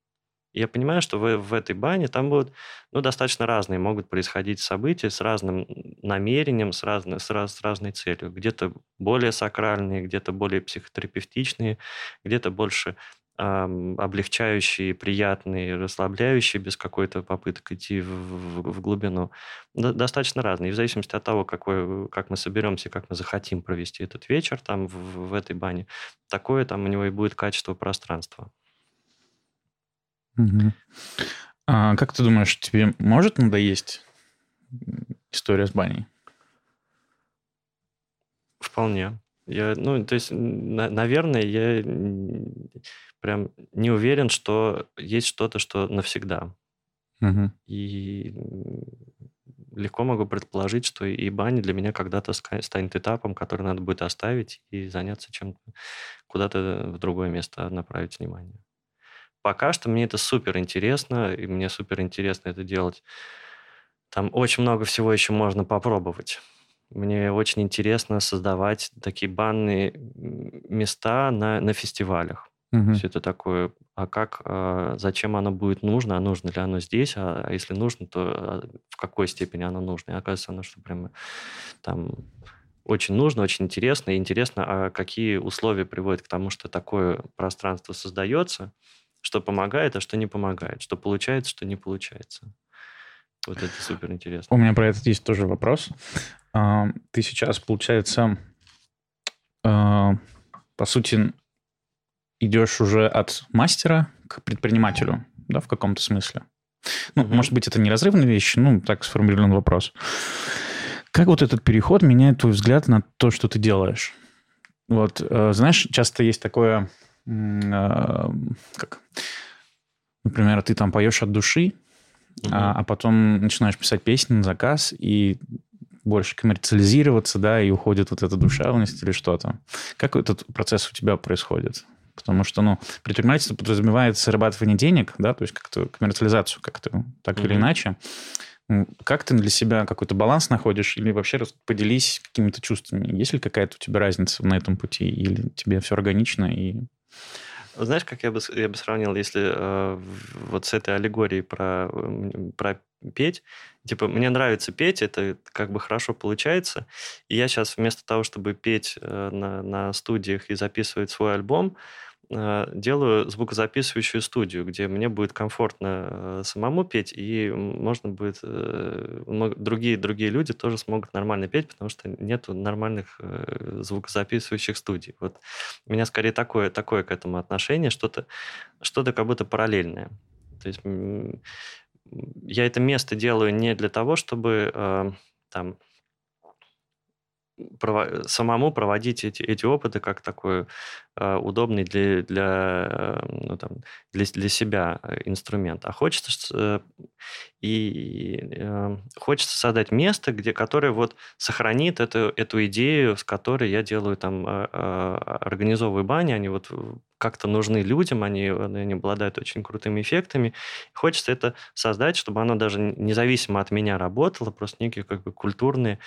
я понимаю, что в, в этой бане там будут ну, достаточно разные, могут происходить события с разным намерением, с, разной, с, раз, с разной целью. Где-то более сакральные, где-то более психотерапевтичные, где-то больше эм, облегчающие, приятные, расслабляющие, без какой-то попыток идти в, в, в глубину. До, достаточно разные. И в зависимости от того, какой, как мы соберемся, как мы захотим провести этот вечер там в, в этой бане, такое там у него и будет качество пространства. Угу. А как ты думаешь, тебе может надоесть история с баней? Вполне. Я, ну, то есть, на, наверное, я прям не уверен, что есть что-то, что навсегда. Угу. И легко могу предположить, что и баня для меня когда-то станет этапом, который надо будет оставить и заняться чем-то, куда-то в другое место направить внимание пока что мне это супер интересно, и мне супер интересно это делать. Там очень много всего еще можно попробовать. Мне очень интересно создавать такие банные места на, на фестивалях. Угу. Все это такое, а как, а зачем оно будет нужно, а нужно ли оно здесь, а, а если нужно, то а, в какой степени оно нужно. И оказывается, оно что прямо там очень нужно, очень интересно. И интересно, а какие условия приводят к тому, что такое пространство создается, что помогает, а что не помогает, что получается, что не получается. Вот это супер интересно. У меня про это есть тоже вопрос. А, ты сейчас, получается, а, по сути, идешь уже от мастера к предпринимателю, да, в каком-то смысле? Ну, угу. может быть, это не разрывная вещь, ну, так сформулирован вопрос. Как вот этот переход меняет твой взгляд на то, что ты делаешь? Вот, э, знаешь, часто есть такое, как, например, ты там поешь от души, угу. а, а потом начинаешь писать песни на заказ, и больше коммерциализироваться, да, и уходит вот эта душевность или что-то. Как этот процесс у тебя происходит? Потому что, ну, предпринимательство подразумевает зарабатывание денег, да, то есть как-то коммерциализацию как-то так mm-hmm. или иначе. Как ты для себя какой-то баланс находишь или вообще поделись какими-то чувствами? Есть ли какая-то у тебя разница на этом пути или тебе все органично и... Знаешь, как я бы, я бы сравнил, если э, вот с этой аллегорией про, про петь, типа, мне нравится петь, это как бы хорошо получается, и я сейчас вместо того, чтобы петь э, на, на студиях и записывать свой альбом, делаю звукозаписывающую студию, где мне будет комфортно э, самому петь, и можно будет... Э, другие, другие люди тоже смогут нормально петь, потому что нет нормальных звукозаписывающих студий. Вот у меня скорее такое, такое к этому отношение, что-то что как будто параллельное. То есть я это место делаю не для того, чтобы там самому проводить эти, эти опыты как такой э, удобный для, для, э, ну, там, для, для себя э, инструмент. А хочется э, и э, хочется создать место, где, которое вот сохранит эту, эту идею, с которой я делаю там, э, организовываю бани, они вот как-то нужны людям, они, они обладают очень крутыми эффектами. Хочется это создать, чтобы оно даже независимо от меня работало, просто некие как бы культурные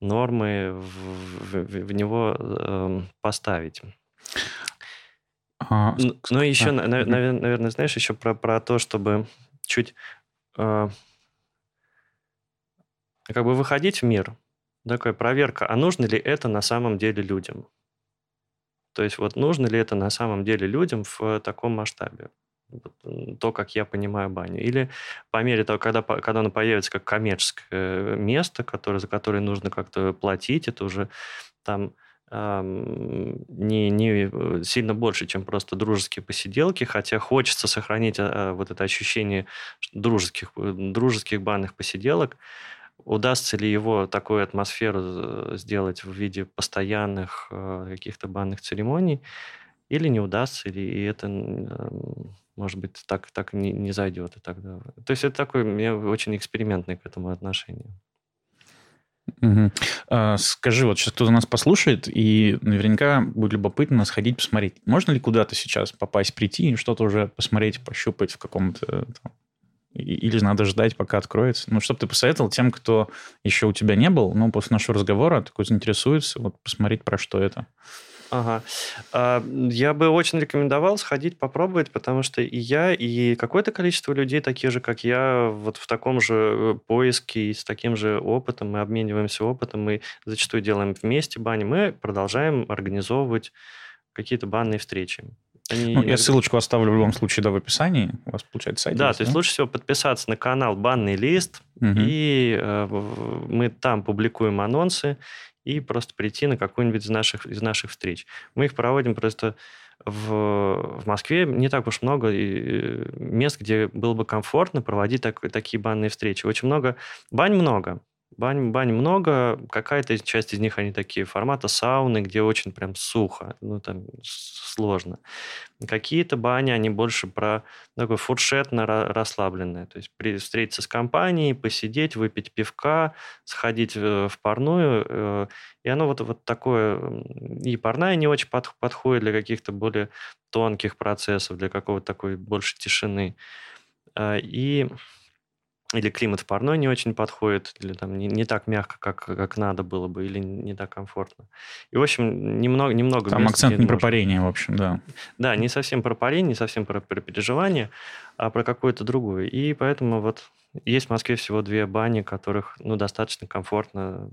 нормы в, в, в него э, поставить. А, ну, и еще, а, наверное, наверное, знаешь, еще про, про то, чтобы чуть э, как бы выходить в мир, такая проверка, а нужно ли это на самом деле людям? То есть вот нужно ли это на самом деле людям в таком масштабе? То, как я понимаю баню. Или по мере того, когда, когда оно появится как коммерческое место, которое, за которое нужно как-то платить, это уже там не, не э, сильно больше, чем просто дружеские посиделки, хотя хочется сохранить а, вот это ощущение дружеских, э, дружеских банных посиделок. Удастся ли его такую атмосферу э, сделать в виде постоянных каких-то банных церемоний, или не удастся, или это может быть, так, так не, не зайдет. И тогда... То есть это такой, у меня очень экспериментный к этому отношение. Угу. Скажи, вот сейчас кто-то нас послушает, и наверняка будет любопытно сходить посмотреть. Можно ли куда-то сейчас попасть, прийти и что-то уже посмотреть, пощупать в каком-то... Там, или надо ждать, пока откроется? Ну, чтобы ты посоветовал тем, кто еще у тебя не был, но после нашего разговора такой заинтересуется, вот посмотреть, про что это. Ага. А, я бы очень рекомендовал сходить попробовать, потому что и я, и какое-то количество людей, такие же, как я, вот в таком же э, поиске и с таким же опытом, мы обмениваемся опытом, мы зачастую делаем вместе бани, мы продолжаем организовывать какие-то банные встречи. Они ну, я ссылочку оставлю в любом случае да, в описании. У вас получается сайт. Да, есть, то есть да? лучше всего подписаться на канал Банный лист, угу. и э, мы там публикуем анонсы и просто прийти на какую-нибудь из наших, из наших встреч. Мы их проводим просто в, в Москве не так уж много мест, где было бы комфортно проводить так, такие банные встречи. Очень много, бань много, Бань, бань много, какая-то часть из них, они такие формата сауны, где очень прям сухо, ну там сложно. Какие-то бани, они больше про такое фуршетно расслабленное, то есть при, встретиться с компанией, посидеть, выпить пивка, сходить в, в парную, э, и оно вот, вот такое, и парная не очень под, подходит для каких-то более тонких процессов, для какого-то такой больше тишины. Э, и или климат в парной не очень подходит, или там не, не так мягко, как, как надо было бы, или не так комфортно. И, в общем, немного... немного там акцент не про парение, в общем, да. Да, не совсем про парение, не совсем про, про переживание, а про какое-то другое. И поэтому вот Есть в Москве всего две бани, которых ну, достаточно комфортно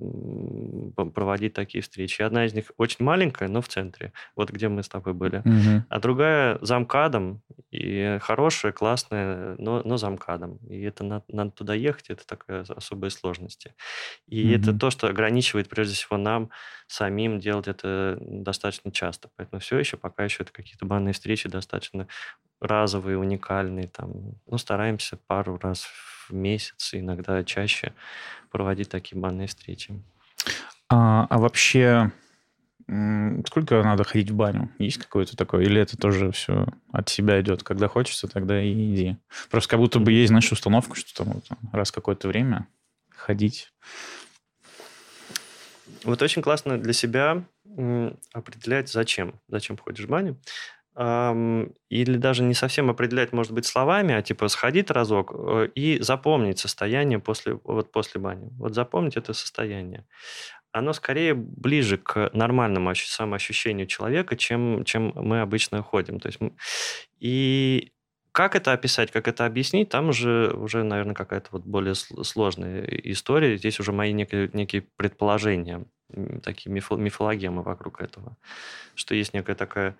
проводить такие встречи. Одна из них очень маленькая, но в центре, вот где мы с тобой были. Угу. А другая замкадом, и хорошая, классная, но, но замкадом. И это надо, надо туда ехать, это такая особая сложность. И угу. это то, что ограничивает прежде всего нам самим делать это достаточно часто. Поэтому все еще, пока еще это какие-то банные встречи достаточно разовые, уникальные. Там, ну, стараемся пару раз в месяц, иногда чаще проводить такие банные встречи. А, а вообще, сколько надо ходить в баню? Есть какое-то такое? Или это тоже все от себя идет? Когда хочется, тогда и иди. Просто как будто бы есть, знаешь, установка, что там вот, раз какое-то время ходить. Вот очень классно для себя определять, зачем. Зачем ходишь в баню или даже не совсем определять, может быть, словами, а типа сходить разок э, и запомнить состояние после, вот после бани. Вот запомнить это состояние. Оно скорее ближе к нормальному самоощущению человека, чем, чем мы обычно ходим. То есть, и как это описать, как это объяснить, там уже, уже наверное, какая-то вот более сложная история. Здесь уже мои некие, некие предположения, такие мифологемы вокруг этого. Что есть некая такая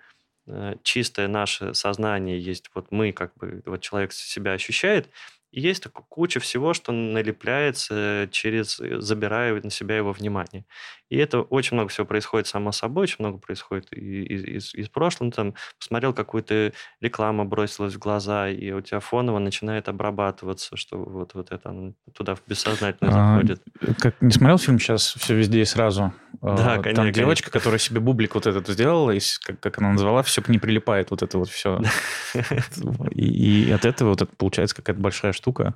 чистое наше сознание есть, вот мы, как бы, вот человек себя ощущает, и есть такая куча всего, что налепляется через, э, забирая на себя его внимание. И это очень много всего происходит само собой, очень много происходит из, из, из прошлого. Там посмотрел какую-то рекламу, бросилась в глаза, и у тебя фоново начинает обрабатываться, что вот, вот это туда бессознательно а, заходит. Как, не смотрел фильм «Сейчас все везде и сразу»? Да, а, конечно. Там девочка, которая себе бублик вот этот сделала, и, как, как она назвала, все к ней прилипает, вот это вот все. <laughs> И, и от этого вот это получается какая-то большая штука.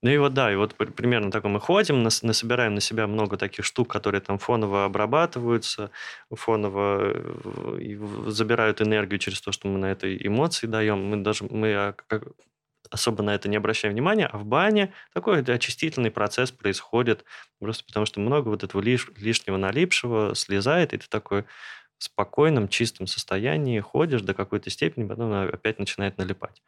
Ну и вот да, и вот примерно так мы ходим, нас, насобираем на себя много таких штук, которые там фоново обрабатываются, фоново э, забирают энергию через то, что мы на этой эмоции даем. Мы даже мы а, особо на это не обращаем внимания, а в бане такой очистительный процесс происходит, просто потому что много вот этого лиш, лишнего налипшего слезает, и ты такой спокойном, чистом состоянии ходишь до какой-то степени, потом опять начинает налипать.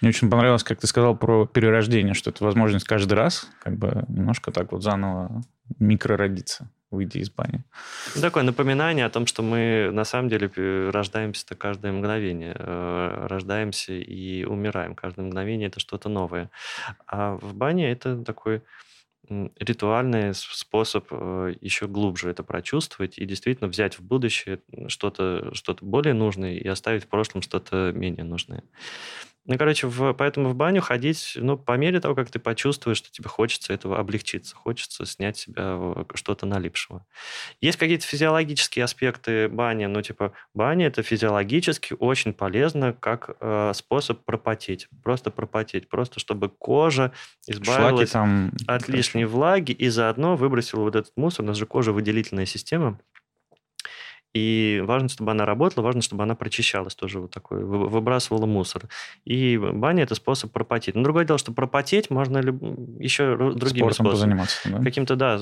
Мне очень понравилось, как ты сказал про перерождение, что это возможность каждый раз как бы немножко так вот заново микрородиться, выйти из бани. Такое напоминание о том, что мы на самом деле рождаемся-то каждое мгновение. Э, рождаемся и умираем. Каждое мгновение это что-то новое. А в бане это такой ритуальный способ э, еще глубже это прочувствовать и действительно взять в будущее что-то что более нужное и оставить в прошлом что-то менее нужное. Ну, короче, в, поэтому в баню ходить, ну, по мере того, как ты почувствуешь, что тебе хочется этого облегчиться, хочется снять себя что-то налипшего. Есть какие-то физиологические аспекты бани, ну, типа, баня это физиологически очень полезно как э, способ пропотеть, просто пропотеть, просто чтобы кожа избавилась там, от лишней влаги и заодно выбросила вот этот мусор, у нас же кожа выделительная система, и важно, чтобы она работала, важно, чтобы она прочищалась тоже вот такой, выбрасывала мусор. И баня – это способ пропотеть. Но другое дело, что пропотеть можно еще другими спортом способами. позаниматься, да? Каким-то, да,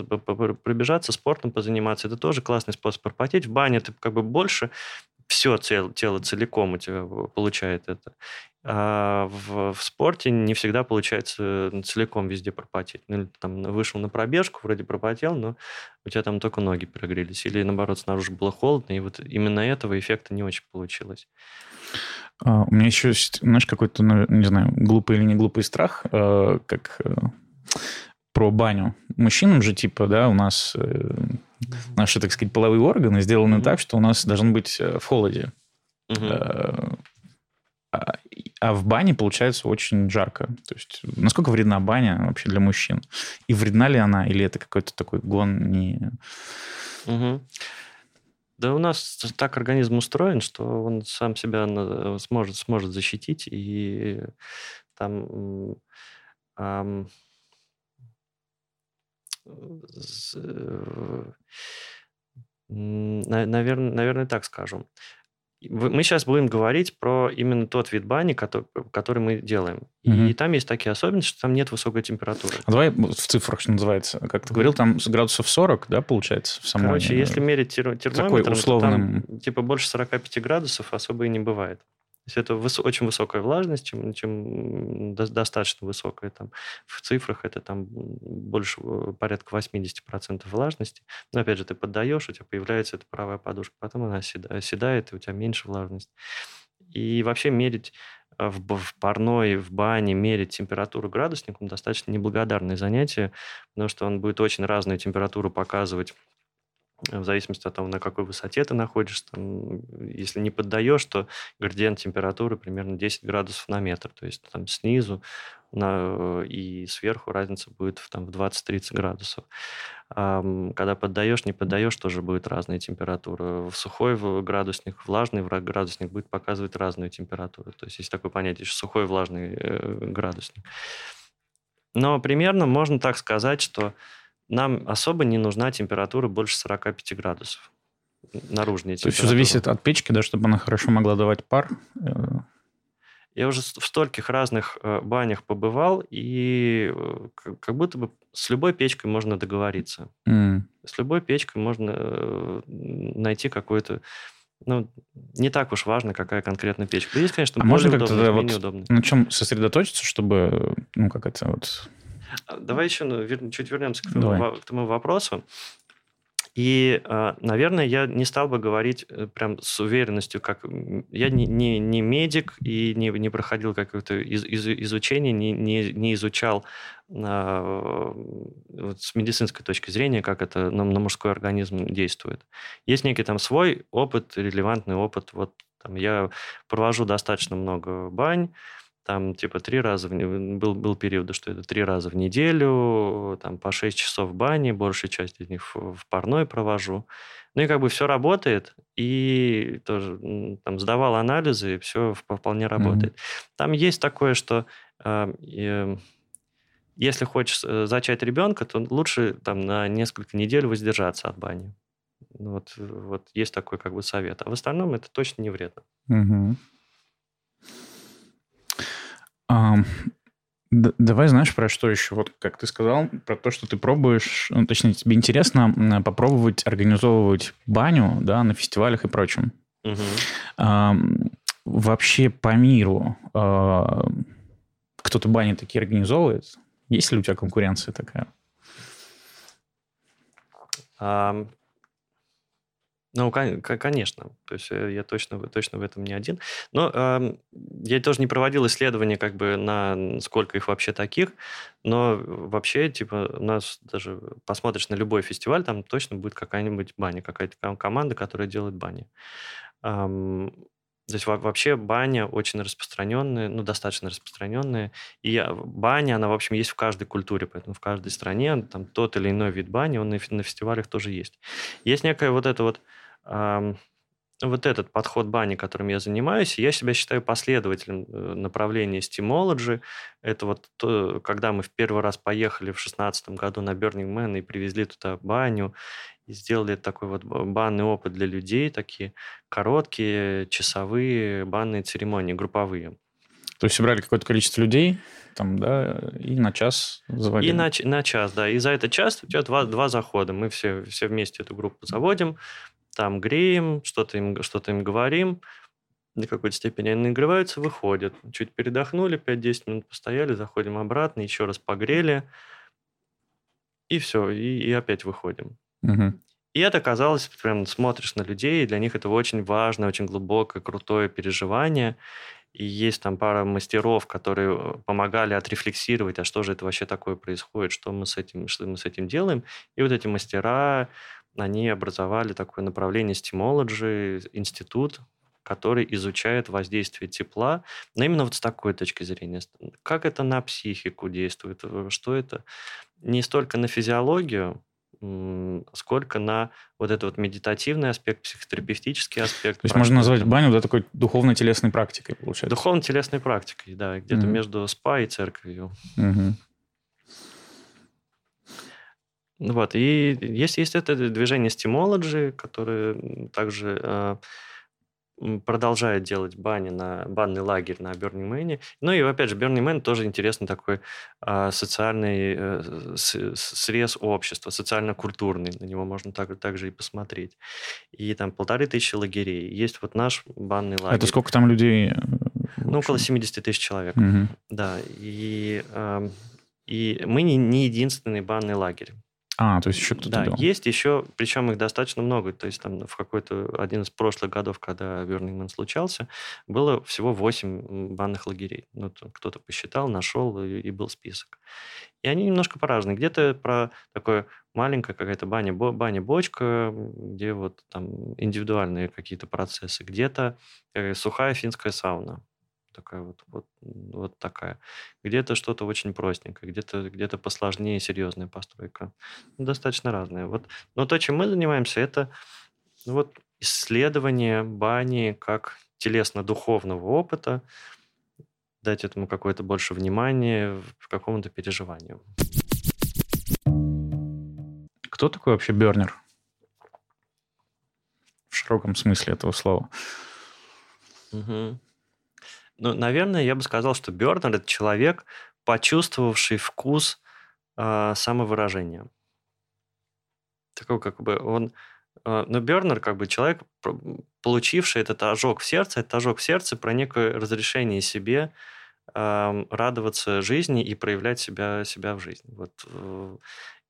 пробежаться, спортом позаниматься. Это тоже классный способ пропотеть. В бане ты как бы больше все тело, целиком у тебя получает это. А в, в спорте не всегда получается целиком везде пропотеть. Ну, или там вышел на пробежку, вроде пропотел, но у тебя там только ноги прогрелись. Или наоборот, снаружи было холодно, и вот именно этого эффекта не очень получилось. А, у меня еще есть, знаешь, какой-то, ну, не знаю, глупый или не глупый страх, э, как э, про баню. Мужчинам же, типа, да, у нас э, наши, так сказать, половые органы сделаны mm-hmm. так, что у нас должен быть в холоде. Mm-hmm. А, а в бане получается очень жарко. То есть насколько вредна баня вообще для мужчин? И вредна ли она, или это какой-то такой гон не... Угу. Да у нас так организм устроен, что он сам себя сможет, сможет защитить, и там эм, наверное, наверное, так скажем. Мы сейчас будем говорить про именно тот вид бани, который, который мы делаем. Угу. И там есть такие особенности, что там нет высокой температуры. А давай в цифрах, что называется. Как ты говорил, там градусов 40, да, получается, в самой... Короче, если мерить термометром, условным... то там типа больше 45 градусов особо и не бывает. Есть это выс- очень высокая влажность, чем, чем до- достаточно высокая. Там, в цифрах это там больше э, порядка 80% влажности. Но опять же, ты поддаешь, у тебя появляется эта правая подушка, потом она оседает, и у тебя меньше влажность. И вообще мерить э, в, в парной, в бане, мерить температуру градусником достаточно неблагодарное занятие, потому что он будет очень разную температуру показывать в зависимости от того, на какой высоте ты находишься. Там, если не поддаешь, то градиент температуры примерно 10 градусов на метр. То есть там снизу на, и сверху разница будет в, там, в 20-30 градусов. Когда поддаешь, не поддаешь, тоже будет разная температура. В сухой градусник, влажный градусник будет показывать разную температуру. То есть есть такое понятие, что сухой влажный э, градусник. Но примерно можно так сказать, что нам особо не нужна температура больше 45 градусов. Температура. То есть все зависит от печки, да, чтобы она хорошо могла давать пар? Э. Я уже в стольких разных э, банях побывал, и э, как будто бы с любой печкой можно договориться. Mm. С любой печкой можно найти какой-то ну, не так уж важно, какая конкретно печка. Есть, конечно, а можно удобные, вот удобные. На чем сосредоточиться, чтобы, ну, как это вот давай еще ну, чуть вернемся к тому, к тому вопросу. И, а, наверное, я не стал бы говорить э, прям с уверенностью, как я не, не, не медик и не, не проходил какое-то из, из, изучение, не, не, не изучал а, вот с медицинской точки зрения, как это на, на мужской организм действует. Есть некий там свой опыт, релевантный опыт. Вот там я провожу достаточно много бань, там типа три раза, в, был, был период, что это три раза в неделю, там по 6 часов в бане, большая часть из них в, парной провожу. Ну и как бы все работает, и тоже там сдавал анализы, и все вполне работает. Mm-hmm. Там есть такое, что э, э, если хочешь э, зачать ребенка, то лучше там на несколько недель воздержаться от бани. Вот, вот есть такой как бы совет. А в остальном это точно не вредно. Mm-hmm. А, давай, знаешь, про что еще? Вот как ты сказал, про то, что ты пробуешь, ну, точнее, тебе интересно попробовать организовывать баню, да, на фестивалях и прочем. Угу. А, вообще по миру а, кто-то бани такие организовывает? Есть ли у тебя конкуренция такая? Ну, конечно. То есть э, я точно, точно в этом не один. Но э, я тоже не проводил исследования, как бы, на сколько их вообще таких. Но вообще, типа, у нас даже посмотришь на любой фестиваль, там точно будет какая-нибудь баня, какая-то команда, которая делает бани. То есть вообще баня очень распространенная, ну, достаточно распространенная. И баня, она, в общем, есть в каждой культуре, поэтому в каждой стране там тот или иной вид бани, он на, фестивалях тоже есть. Есть некая вот эта вот вот этот подход бани, которым я занимаюсь, я себя считаю последователем э, направления Steamology. Это вот то, когда мы в первый раз поехали в 2016 году на Burning Man и привезли туда баню, и сделали такой вот банный опыт для людей, такие короткие, часовые банные церемонии, групповые. То есть собрали какое-то количество людей, там, да, и на час заводили. И на, на час, да. И за этот час у тебя два, два захода. Мы все, все вместе эту группу заводим, там греем, что-то им, что им говорим, до какой-то степени они нагреваются, выходят. Чуть передохнули, 5-10 минут постояли, заходим обратно, еще раз погрели, и все, и, и опять выходим. Угу. И это казалось, прям смотришь на людей, и для них это очень важное, очень глубокое, крутое переживание. И есть там пара мастеров, которые э, помогали отрефлексировать, а что же это вообще такое происходит, что мы с этим, что мы с этим делаем. И вот эти мастера, они образовали такое направление Steamology, институт, который изучает воздействие тепла, но именно вот с такой точки зрения. Как это на психику действует, э, что это не столько на физиологию, сколько на вот этот вот медитативный аспект, психотерапевтический аспект. То есть можно назвать баню да, такой духовно-телесной практикой, получается? Духовно-телесной практикой, да, где-то угу. между спа и церковью. Угу. Вот, и есть, есть это движение Steamology, которое также э, продолжает делать бани на банный лагерь на Burning Man. Ну и опять же, Burning Man тоже интересный такой а, социальный а, срез общества, социально-культурный. На него можно так, также и посмотреть. И там полторы тысячи лагерей. Есть вот наш банный лагерь. Это сколько там людей Ну, около 70 тысяч человек. Угу. Да, и, э, и мы не, не единственный банный лагерь. А, то есть еще кто-то Да, был. есть еще, причем их достаточно много. То есть там в какой-то один из прошлых годов, когда Burning случался, было всего 8 банных лагерей. Ну, кто-то посчитал, нашел, и, и был список. И они немножко по-разному. Где-то про такое маленькая какая-то баня, баня-бочка, где вот там индивидуальные какие-то процессы. Где-то э, сухая финская сауна такая вот, вот, вот такая. Где-то что-то очень простенькое, где-то где посложнее серьезная постройка. Ну, достаточно разная. Вот. Но то, чем мы занимаемся, это ну, вот исследование бани как телесно-духовного опыта, дать этому какое-то больше внимания в какому-то переживанию. Кто такой вообще бернер? В широком смысле этого слова. Угу. Ну, наверное, я бы сказал, что Бернер – это человек, почувствовавший вкус э, самовыражения. Такой как бы он... Э, но Бернер как бы человек, получивший этот ожог в сердце, этот ожог в сердце про некое разрешение себе э, радоваться жизни и проявлять себя, себя в жизни. Вот э,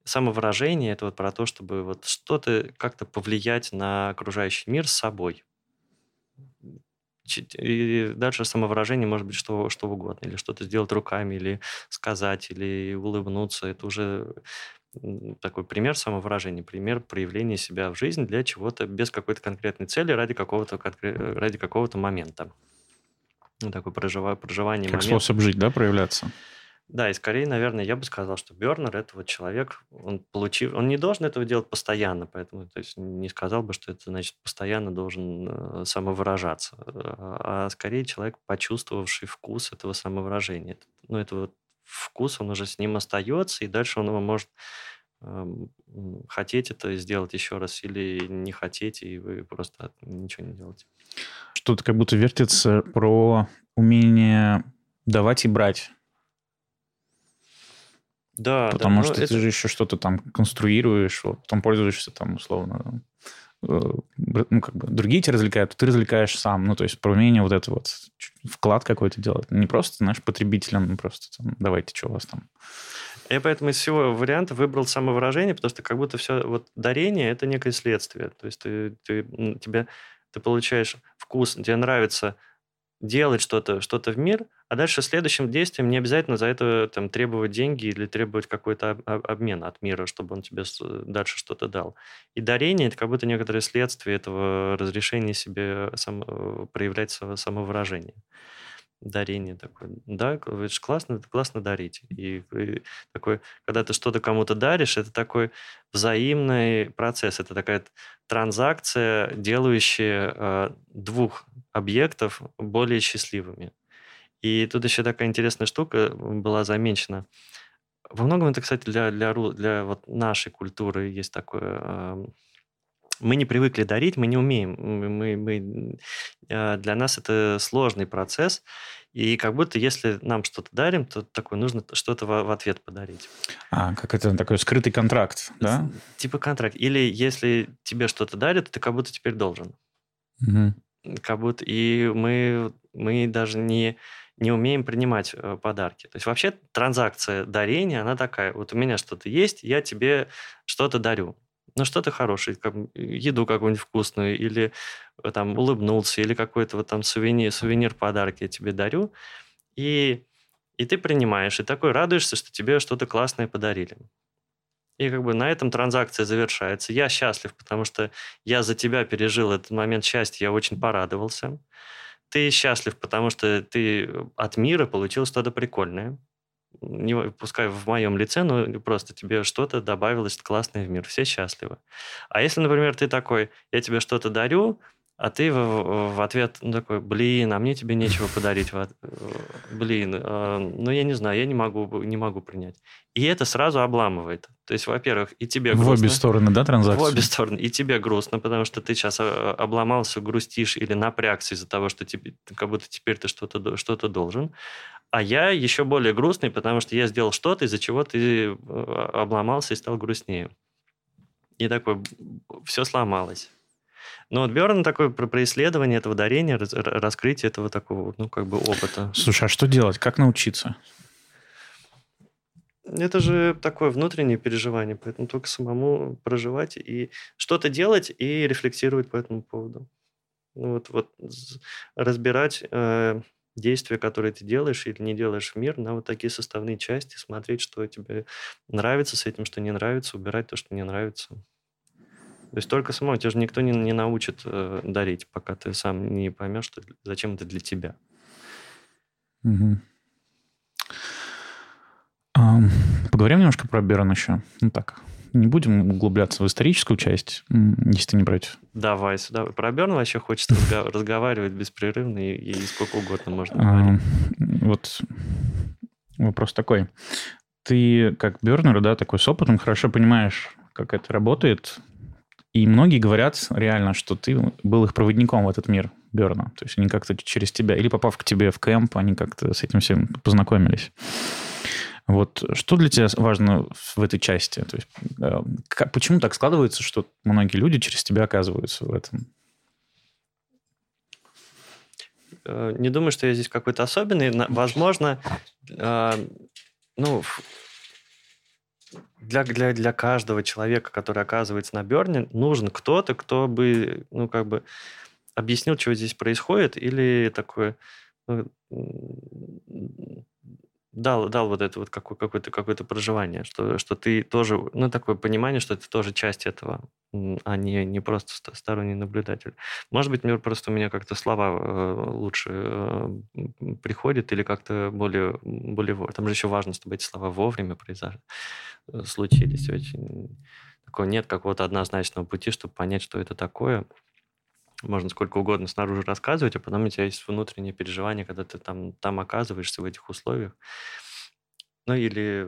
самовыражение – это вот про то, чтобы вот что-то как-то повлиять на окружающий мир с собой – и дальше самовыражение может быть что, что угодно. Или что-то сделать руками, или сказать, или улыбнуться. Это уже такой пример самовыражения, пример проявления себя в жизнь для чего-то без какой-то конкретной цели ради какого-то, ради какого-то момента. Такое проживание, проживание Как момента. способ жить, да, проявляться? Да, и скорее, наверное, я бы сказал, что Бернер это вот человек, он получив, он не должен этого делать постоянно, поэтому то есть не сказал бы, что это значит постоянно должен э, самовыражаться, а, а скорее человек, почувствовавший вкус этого самовыражения. Ну, это вот вкус, он уже с ним остается, и дальше он его может э, хотеть это сделать еще раз или не хотеть, и вы просто ничего не делаете. Что-то как будто вертится про умение давать и брать да, Потому да, что это... ты же еще что-то там конструируешь, вот, потом пользуешься там условно э, ну, как бы другие тебя развлекают, ты развлекаешь сам. Ну, то есть про умение вот это вот вклад какой-то делать. Не просто, знаешь, потребителям, ну, просто там, давайте, что у вас там. Я поэтому из всего варианта выбрал самовыражение, потому что как будто все, вот дарение – это некое следствие. То есть ты, ты, тебе, ты получаешь вкус, тебе нравится делать что-то что в мир, а дальше следующим действием не обязательно за это там, требовать деньги или требовать какой-то обмен от мира, чтобы он тебе дальше что-то дал. И дарение – это как будто некоторое следствие этого разрешения себе сам, э, проявлять самовыражение дарение такое. Да, это же классно, это классно дарить. И, и такой, когда ты что-то кому-то даришь, это такой взаимный процесс, это такая транзакция, делающая э, двух объектов более счастливыми. И тут еще такая интересная штука была замечена. Во многом это, кстати, для, для, для вот нашей культуры есть такое... Э, мы не привыкли дарить, мы не умеем. Мы, мы, э, для нас это сложный процесс. И как будто если нам что-то дарим, то такое нужно что-то в, в ответ подарить. А, как это такой скрытый контракт, да? Типа контракт. Или если тебе что-то дарят, ты как будто теперь должен. Угу. Как будто... И мы, мы даже не не умеем принимать э, подарки. То есть вообще транзакция дарения, она такая. Вот у меня что-то есть, я тебе что-то дарю. Ну, что-то хорошее, как, еду какую-нибудь вкусную, или э, там улыбнулся, или какой-то вот там сувенир, сувенир подарок я тебе дарю. И, и ты принимаешь, и такой радуешься, что тебе что-то классное подарили. И как бы на этом транзакция завершается. Я счастлив, потому что я за тебя пережил этот момент счастья, я очень порадовался. Ты счастлив, потому что ты от мира получил что-то прикольное. Не, пускай в моем лице, но просто тебе что-то добавилось классное в мир. Все счастливы. А если, например, ты такой, я тебе что-то дарю, а ты в, в ответ ну, такой, блин, а мне тебе нечего <laughs> подарить. Блин, э, ну я не знаю, я не могу, не могу принять. И это сразу обламывает. То есть, во-первых, и тебе грустно. В обе стороны, да, транзакции? В обе стороны. И тебе грустно, потому что ты сейчас э, обломался, грустишь или напрягся из-за того, что тебе, как будто теперь ты что-то что должен. А я еще более грустный, потому что я сделал что-то, из-за чего ты э, обломался и стал грустнее. И такой, все сломалось. Но вот Берн такой про, про исследование этого дарения, раскрытие этого такого, ну, как бы опыта. Слушай, а что делать? Как научиться? Это же такое внутреннее переживание, поэтому только самому проживать и что-то делать и рефлексировать по этому поводу. Ну, вот, вот разбирать э, действия, которые ты делаешь или не делаешь в мир, на вот такие составные части, смотреть, что тебе нравится с этим, что не нравится, убирать то, что не нравится. То есть только самому, тебя же никто не, не научит э, дарить, пока ты сам не поймешь, что, зачем это для тебя. Угу. Um, поговорим немножко про Берн еще. Ну так, не будем углубляться в историческую часть, если ты не против. Давай сюда. Про Берн вообще хочется <laughs> разговаривать беспрерывно и, сколько угодно можно говорить. Вот вопрос такой. Ты как Бернер, да, такой с опытом, хорошо понимаешь, как это работает. И многие говорят реально, что ты был их проводником в этот мир Берна. То есть они как-то через тебя, или попав к тебе в кемп, они как-то с этим всем познакомились. Вот что для тебя важно в этой части? То есть, э, как, почему так складывается, что многие люди через тебя оказываются в этом? Э, не думаю, что я здесь какой-то особенный. Возможно, э, ну, для, для, для каждого человека, который оказывается на Берне, нужен кто-то, кто бы, ну, как бы объяснил, что здесь происходит, или такое ну, дал, дал вот это вот какое, какое-то, какое-то проживание, что, что ты тоже, ну, такое понимание, что ты тоже часть этого, а не, не просто сторонний наблюдатель. Может быть, мне просто у меня как-то слова э, лучше э, приходят или как-то более, более... Там же еще важно, чтобы эти слова вовремя произошли, э, случились. Очень... Такого нет какого-то однозначного пути, чтобы понять, что это такое можно сколько угодно снаружи рассказывать, а потом у тебя есть внутреннее переживание, когда ты там, там оказываешься в этих условиях. Ну или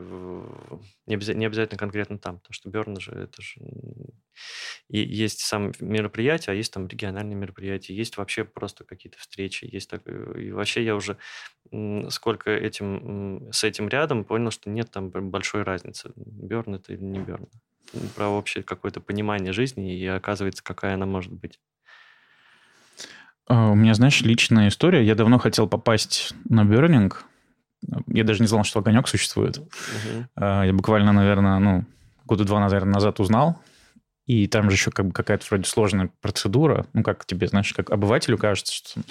не обязательно, не обязательно конкретно там, потому что Берн же это же... И есть сам мероприятие, а есть там региональные мероприятия, есть вообще просто какие-то встречи, есть так... И вообще я уже сколько этим, с этим рядом понял, что нет там большой разницы, Берн это или не Берн. Про общее какое-то понимание жизни и оказывается, какая она может быть. А, у меня, знаешь, личная история. Я давно хотел попасть на Бернинг. Я даже не знал, что огонек существует. Угу. Я буквально, наверное, ну, года два, наверное, назад узнал. И там же еще как бы какая-то вроде сложная процедура. Ну, как тебе, знаешь, как обывателю кажется, что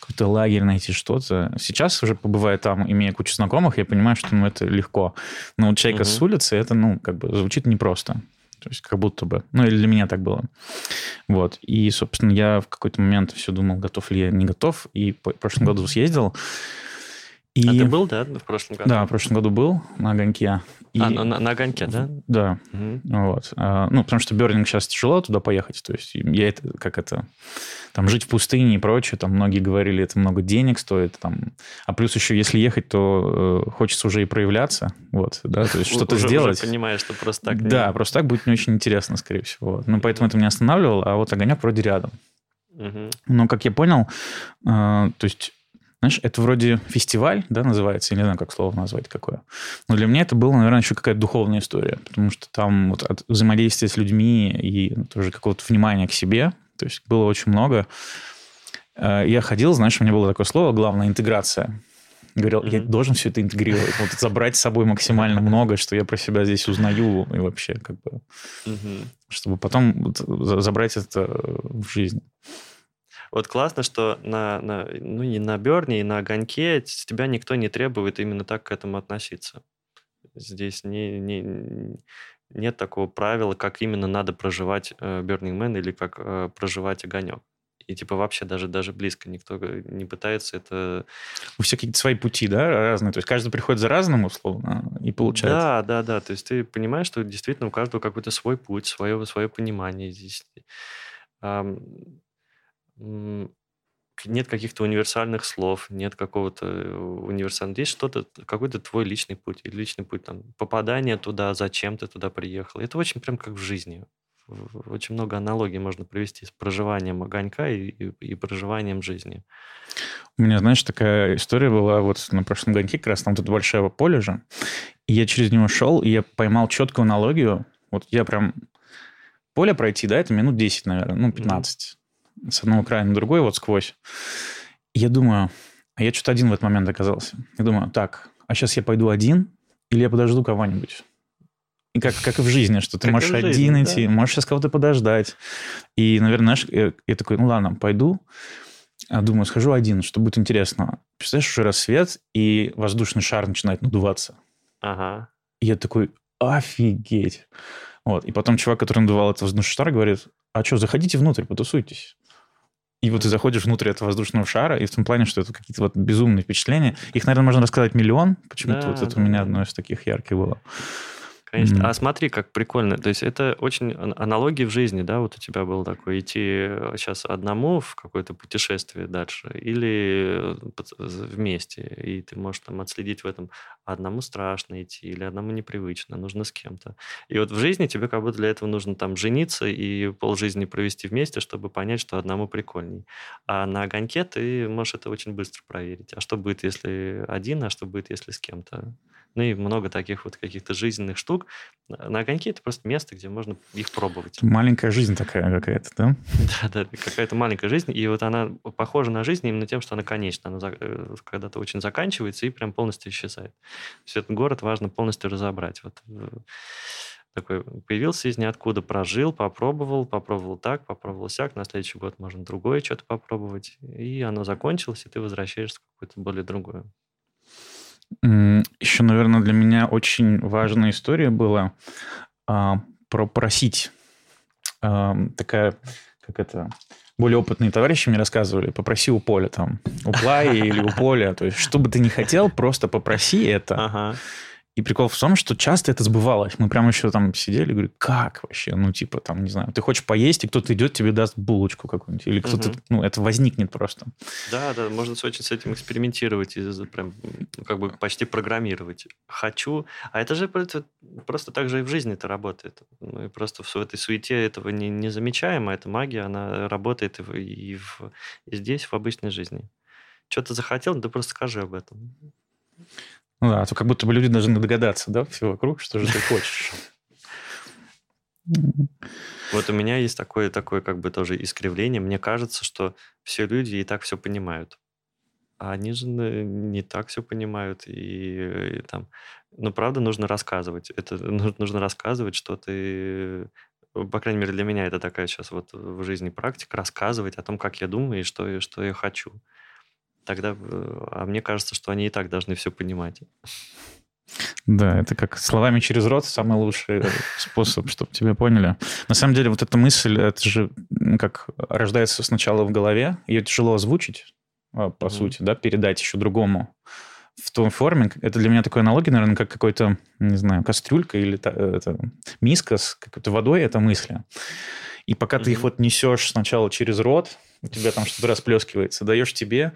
какой-то лагерь найти что-то. Сейчас уже побывая там, имея кучу знакомых, я понимаю, что ну, это легко. Но вот чайка угу. с улицы, это, ну, как бы звучит непросто. То есть как будто бы. Ну, или для меня так было. Вот. И, собственно, я в какой-то момент все думал, готов ли я, не готов. И в прошлом году съездил. И... А ты был, да, в прошлом году? Да, в прошлом году был на огоньке. И... А, на, на огоньке, да? Да. Угу. Вот. А, ну, потому что Бернинг сейчас тяжело туда поехать. То есть я это, как это, там жить в пустыне и прочее, там многие говорили, это много денег стоит. Там. А плюс еще, если ехать, то э, хочется уже и проявляться. Вот, да, то есть что-то сделать. Уже понимаешь, что просто так... Да, просто так будет не очень интересно, скорее всего. Ну, поэтому это меня останавливало, а вот огонек вроде рядом. Но, как я понял, э, то есть знаешь, это вроде фестиваль, да, называется, я не знаю, как слово назвать какое. Но для меня это было, наверное, еще какая-то духовная история, потому что там вот от взаимодействия с людьми и тоже какого-то внимания к себе, то есть было очень много. Э, я ходил, знаешь, у меня было такое слово, главное, интеграция. Говорил, я должен все это интегрировать, вот забрать с собой максимально много, что я про себя здесь узнаю и вообще как бы, чтобы потом забрать это в жизнь. Вот классно, что на, на, ну, не на Берне, и на Огоньке с тебя никто не требует именно так к этому относиться. Здесь не, не, нет такого правила, как именно надо проживать э, Burning Man или как э, проживать Огонек. И типа вообще даже, даже близко никто э, не пытается это... У всех какие-то свои пути, да, разные? То есть каждый приходит за разным, условно, и получается... Да, да, да. То есть ты понимаешь, что действительно у каждого какой-то свой путь, свое, свое понимание здесь нет каких-то универсальных слов, нет какого-то э, универсального... Есть что-то, какой-то твой личный путь, или личный путь там, попадание туда, зачем ты туда приехал. Это очень прям как в жизни. Очень много аналогий можно провести с проживанием огонька и, и, и проживанием жизни. У меня, знаешь, такая история была вот на прошлом огоньке, как раз там тут большое поле же, и я через него шел, и я поймал четкую аналогию. Вот я прям... Поле пройти, да, это минут 10, наверное, ну, 15. Mm-hmm с одного края на другой, вот сквозь. И я думаю, а я что-то один в этот момент оказался. Я думаю, так, а сейчас я пойду один или я подожду кого-нибудь? И как, как и в жизни, что ты как можешь жизни, один идти, да. можешь сейчас кого-то подождать. И, наверное, знаешь, я, я такой, ну ладно, пойду. А думаю, схожу один, что будет интересно. Представляешь, уже рассвет, и воздушный шар начинает надуваться. Ага. И я такой, офигеть. Вот. И потом чувак, который надувал этот воздушный шар, говорит, а что, заходите внутрь, потусуйтесь. И вот ты заходишь внутрь этого воздушного шара, и в том плане, что это какие-то вот безумные впечатления. Их, наверное, можно рассказать миллион. Почему-то да, вот это да. у меня одно из таких ярких было. Конечно. Mm-hmm. А смотри, как прикольно. То есть это очень аналогии в жизни, да? Вот у тебя было такое идти сейчас одному в какое-то путешествие дальше или вместе, и ты можешь там отследить в этом одному страшно идти или одному непривычно, нужно с кем-то. И вот в жизни тебе как будто для этого нужно там жениться и полжизни провести вместе, чтобы понять, что одному прикольней. А на огоньке ты можешь это очень быстро проверить. А что будет, если один, а что будет, если с кем-то? Ну и много таких вот каких-то жизненных штук. На огоньке это просто место, где можно их пробовать. Маленькая жизнь такая какая-то, да? <laughs> Да, да, какая-то маленькая жизнь. И вот она похожа на жизнь именно тем, что она конечна. Она э, когда-то очень заканчивается и прям полностью исчезает. Все этот город важно полностью разобрать. Вот э, такой появился из ниоткуда, прожил, попробовал, попробовал так, попробовал сяк, на следующий год можно другое что-то попробовать, и оно закончилось, и ты возвращаешься в какое-то более другое. Еще, наверное, для меня очень важная история была а, про просить. А, такая, как это, более опытные товарищи мне рассказывали, попроси у поля там, у плая или у поля. То есть, что бы ты ни хотел, просто попроси это. Ага. И прикол в том, что часто это сбывалось. Мы прямо еще там сидели, говорю, как вообще? Ну, типа, там, не знаю, ты хочешь поесть, и кто-то идет, тебе даст булочку какую-нибудь. Или кто-то, угу. ну, это возникнет просто. Да, да, можно очень с этим экспериментировать и прям, ну, как бы почти программировать. Хочу. А это же просто так же и в жизни это работает. Мы просто в этой суете этого не, не замечаем, а эта магия, она работает и, в, и, в, и здесь, в обычной жизни. Что ты захотел, да просто скажи об этом. Ну да, а то как будто бы люди должны догадаться, да, все вокруг, что же ты хочешь. <laughs> Вот у меня есть такое, такое как бы тоже искривление. Мне кажется, что все люди и так все понимают. А они же не так все понимают. И, и там, ну, правда, нужно рассказывать. Это нужно рассказывать, что ты по крайней мере, для меня это такая сейчас вот в жизни практика, рассказывать о том, как я думаю и что, и что я хочу тогда... Э, а мне кажется, что они и так должны все понимать. Да, это как словами через рот самый лучший способ, чтобы тебя поняли. На самом деле, вот эта мысль, это же как рождается сначала в голове, ее тяжело озвучить, а, по mm-hmm. сути, да, передать еще другому в том форме. Это для меня такой аналогия, наверное, как какой-то, не знаю, кастрюлька или это, миска с какой-то водой, это мысли. И пока mm-hmm. ты их вот несешь сначала через рот, у тебя там что-то расплескивается, даешь тебе,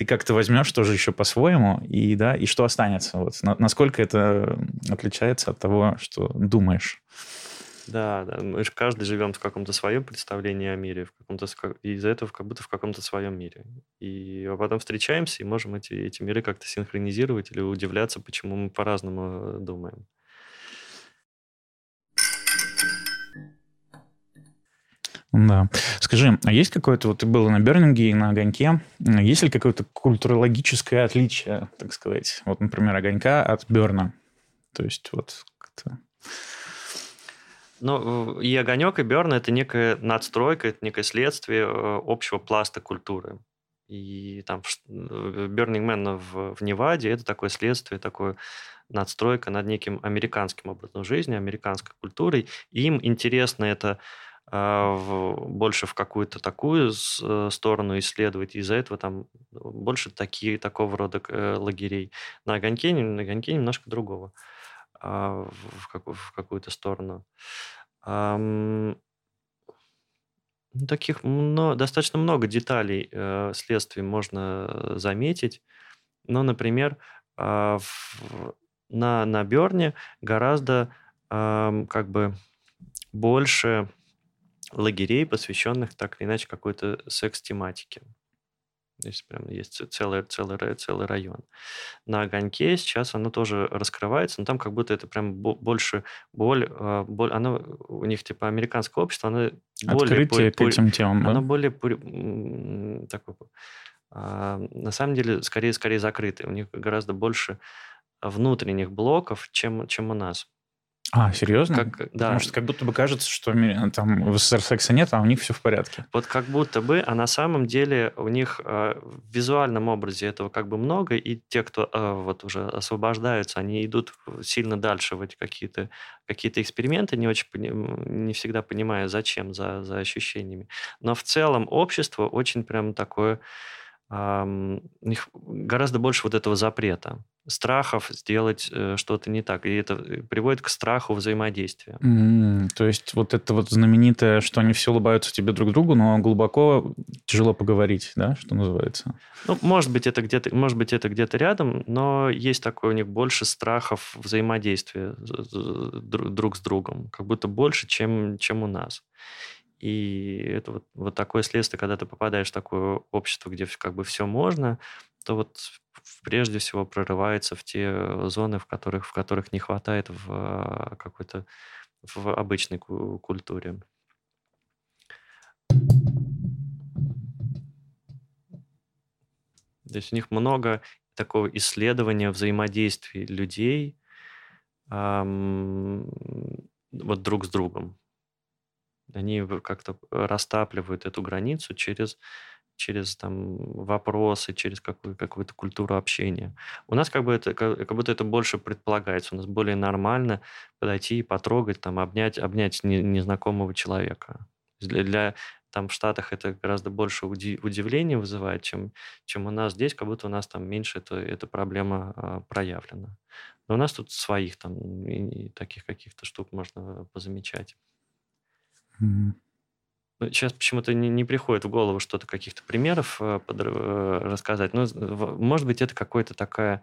ты как-то возьмешь тоже еще по-своему, и, да, и что останется? Вот, на, насколько это отличается от того, что думаешь? Да, да, мы же каждый живем в каком-то своем представлении о мире, в каком-то, и из-за этого как будто в каком-то своем мире. И а потом встречаемся и можем эти, эти миры как-то синхронизировать или удивляться, почему мы по-разному думаем. Да. Скажи, а есть какое-то, вот ты был на Бернинге и на Огоньке, есть ли какое-то культурологическое отличие, так сказать, вот, например, Огонька от Берна? То есть вот как-то... Ну, и Огонек, и Берн – это некая надстройка, это некое следствие э, общего пласта культуры. И там Burning Man в, в Неваде – это такое следствие, такое надстройка над неким американским образом жизни, американской культурой. Им интересно это в, больше в какую-то такую э, сторону исследовать, из-за этого там больше такие, такого рода э, лагерей. На огоньке, на огоньке немножко другого, а, в, как, в какую-то сторону. Ну, таких много, достаточно много деталей э, следствий можно заметить. Ну, например, э, в, на, на Берне гораздо э, как бы больше лагерей, посвященных так или иначе какой-то секс-тематике. Здесь прям есть целый, целый, целый район. На огоньке сейчас оно тоже раскрывается, но там как будто это прям больше боль, а, боль оно у них типа американское общество, оно более... Открытие к этим темам, Оно да? более... Такое, а, на самом деле, скорее, скорее закрытое. У них гораздо больше внутренних блоков, чем, чем у нас. А, серьезно? Как, да. Потому что как будто бы кажется, что там в СССР секса нет, а у них все в порядке. Вот как будто бы, а на самом деле у них э, в визуальном образе этого как бы много, и те, кто э, вот уже освобождаются, они идут сильно дальше в эти какие-то какие эксперименты, не очень не всегда понимая, зачем, за, за ощущениями. Но в целом общество очень прям такое у них гораздо больше вот этого запрета, страхов сделать э, что-то не так. И это э, приводит к страху взаимодействия. Mm, то есть вот это вот знаменитое, что они все улыбаются тебе друг другу, но глубоко тяжело поговорить, да, что называется? Ну, может быть, это где-то, может быть, это где-то рядом, но есть такое у них больше страхов взаимодействия друг с другом, как будто больше, чем, чем у нас. И это вот, вот такое следствие, когда ты попадаешь в такое общество, где как бы все можно, то вот прежде всего прорывается в те зоны, в которых, в которых не хватает в а, какой-то в обычной культуре. То есть у них много такого исследования взаимодействия людей эм, вот друг с другом. Они как-то растапливают эту границу через через там вопросы, через какую, какую-то культуру общения. У нас как бы это, как, будто это больше предполагается. У нас более нормально подойти и потрогать, там, обнять, обнять не, незнакомого человека. Для, для там в Штатах это гораздо больше уди, удивления вызывает, чем, чем у нас здесь, как будто у нас там меньше это, эта проблема а, проявлена. Но у нас тут своих там и, и таких каких-то штук можно позамечать. Сейчас почему-то не, не приходит в голову что-то, каких-то примеров э, под, э, рассказать. Но, может быть, это какая-то такая...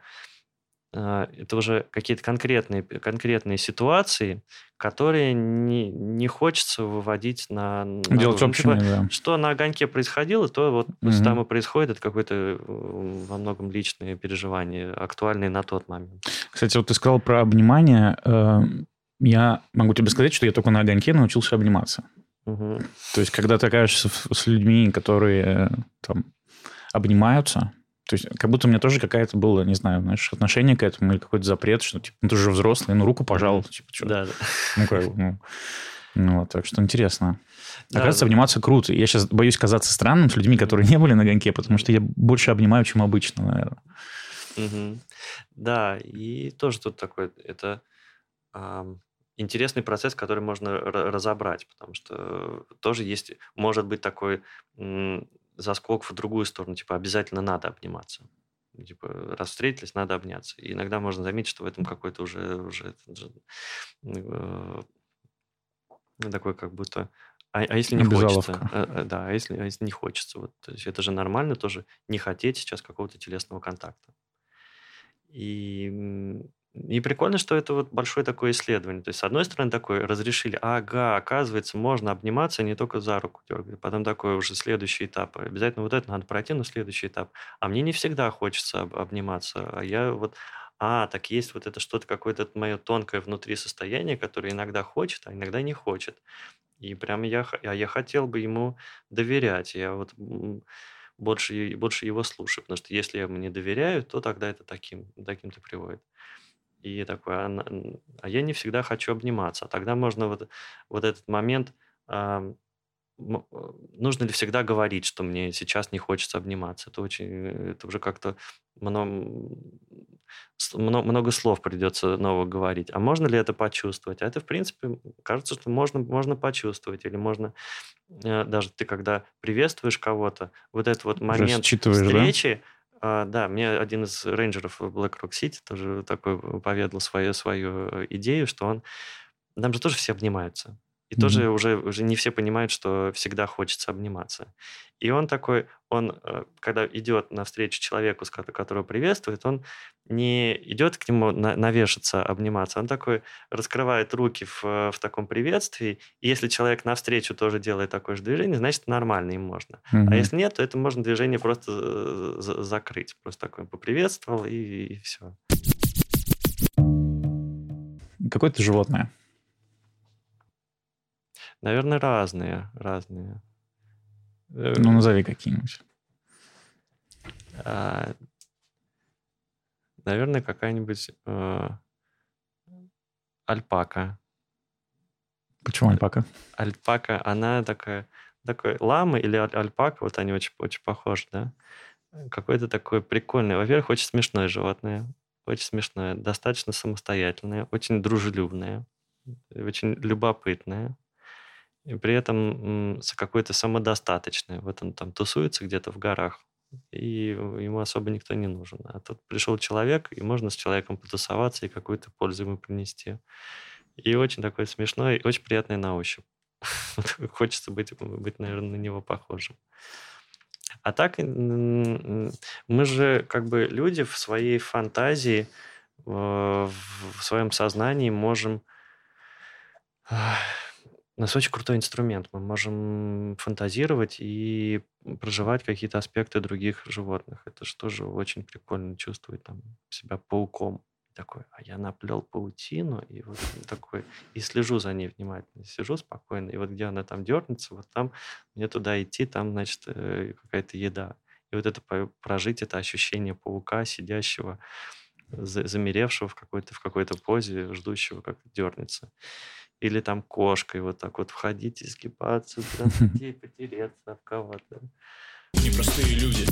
Э, это уже какие-то конкретные, конкретные ситуации, которые не, не хочется выводить на... на Делать ну, общими, типа, да. Что на огоньке происходило, то вот угу. там и происходит. Это какое-то во многом личное переживание, актуальное на тот момент. Кстати, вот ты сказал про обнимание. Я могу тебе сказать, что я только на огоньке научился обниматься. Угу. То есть, когда ты окажешься с людьми, которые там обнимаются, то есть, как будто у меня тоже какая-то было, не знаю, знаешь, отношение к этому или какой-то запрет, что, типа, ну, ты же взрослый, ну, руку пожал, типа, что? Да, да. Ну, как ну, ну, вот, так что интересно. Да, Оказывается, да. обниматься круто. Я сейчас боюсь казаться странным с людьми, которые не были на гоньке, потому что я больше обнимаю, чем обычно, наверное. Угу. Да, и тоже тут такое, это интересный процесс, который можно разобрать, потому что тоже есть, может быть, такой заскок в другую сторону, типа обязательно надо обниматься. Типа, раз встретились, надо обняться. И иногда можно заметить, что в этом какой-то уже, уже э, такой как будто... А, а если не хочется? А, да, а если, а если не хочется? Вот, то есть это же нормально тоже не хотеть сейчас какого-то телесного контакта. И и прикольно, что это вот большое такое исследование. То есть, с одной стороны, такое разрешили, ага, оказывается, можно обниматься не только за руку дергать. Потом такой уже следующий этап. Обязательно вот это надо пройти, но следующий этап. А мне не всегда хочется об- обниматься. А я вот, а, так есть вот это что-то, какое-то мое тонкое внутри состояние, которое иногда хочет, а иногда не хочет. И прям я, а я хотел бы ему доверять. Я вот больше, больше его слушаю, потому что если я ему не доверяю, то тогда это таким, таким-то приводит. И такой, а, а я не всегда хочу обниматься. А тогда можно вот, вот этот момент, а, нужно ли всегда говорить, что мне сейчас не хочется обниматься? Это очень, это уже как-то много, много слов придется нового говорить. А можно ли это почувствовать? А это, в принципе, кажется, что можно, можно почувствовать. Или можно, э, даже ты когда приветствуешь кого-то, вот этот вот момент встречи, да? А, да, мне один из рейнджеров в Black Rock City тоже такой поведал свою, свою идею, что он... Там же тоже все обнимаются. И mm-hmm. тоже уже, уже не все понимают, что всегда хочется обниматься. И он такой, он, э, когда идет навстречу человеку, которого приветствует, он не идет к нему на, навешаться, обниматься, он такой раскрывает руки в, в таком приветствии, и если человек навстречу тоже делает такое же движение, значит, нормально им можно. Mm-hmm. А если нет, то это можно движение просто э, закрыть. Просто такой поприветствовал, и, и все. Какое ты животное? Наверное, разные, разные. Э, ну, назови какие-нибудь. А, наверное, какая-нибудь э, альпака. Почему альпака? Альпака, она такая, такой лама или альпака, вот они очень, очень похожи, да? Какой-то такой прикольный. Во-первых, очень смешное животное. Очень смешное, достаточно самостоятельное, очень дружелюбное, очень любопытное и при этом какой-то самодостаточный. Вот он там тусуется где-то в горах, и ему особо никто не нужен. А тут пришел человек, и можно с человеком потусоваться и какую-то пользу ему принести. И очень такой смешной, очень приятный на ощупь. <laughs> Хочется быть, быть, наверное, на него похожим. А так мы же как бы люди в своей фантазии, в своем сознании можем у нас очень крутой инструмент. Мы можем фантазировать и проживать какие-то аспекты других животных. Это же тоже очень прикольно чувствовать там себя пауком. Такой, а я наплел паутину, и вот такой, и слежу за ней внимательно, сижу спокойно, и вот где она там дернется, вот там мне туда идти, там, значит, э, какая-то еда. И вот это прожить, это ощущение паука, сидящего, замеревшего в какой-то в какой-то позе, ждущего, как дернется или там кошкой вот так вот входить и сгибаться, <laughs> и потереться об кого-то. Непростые люди.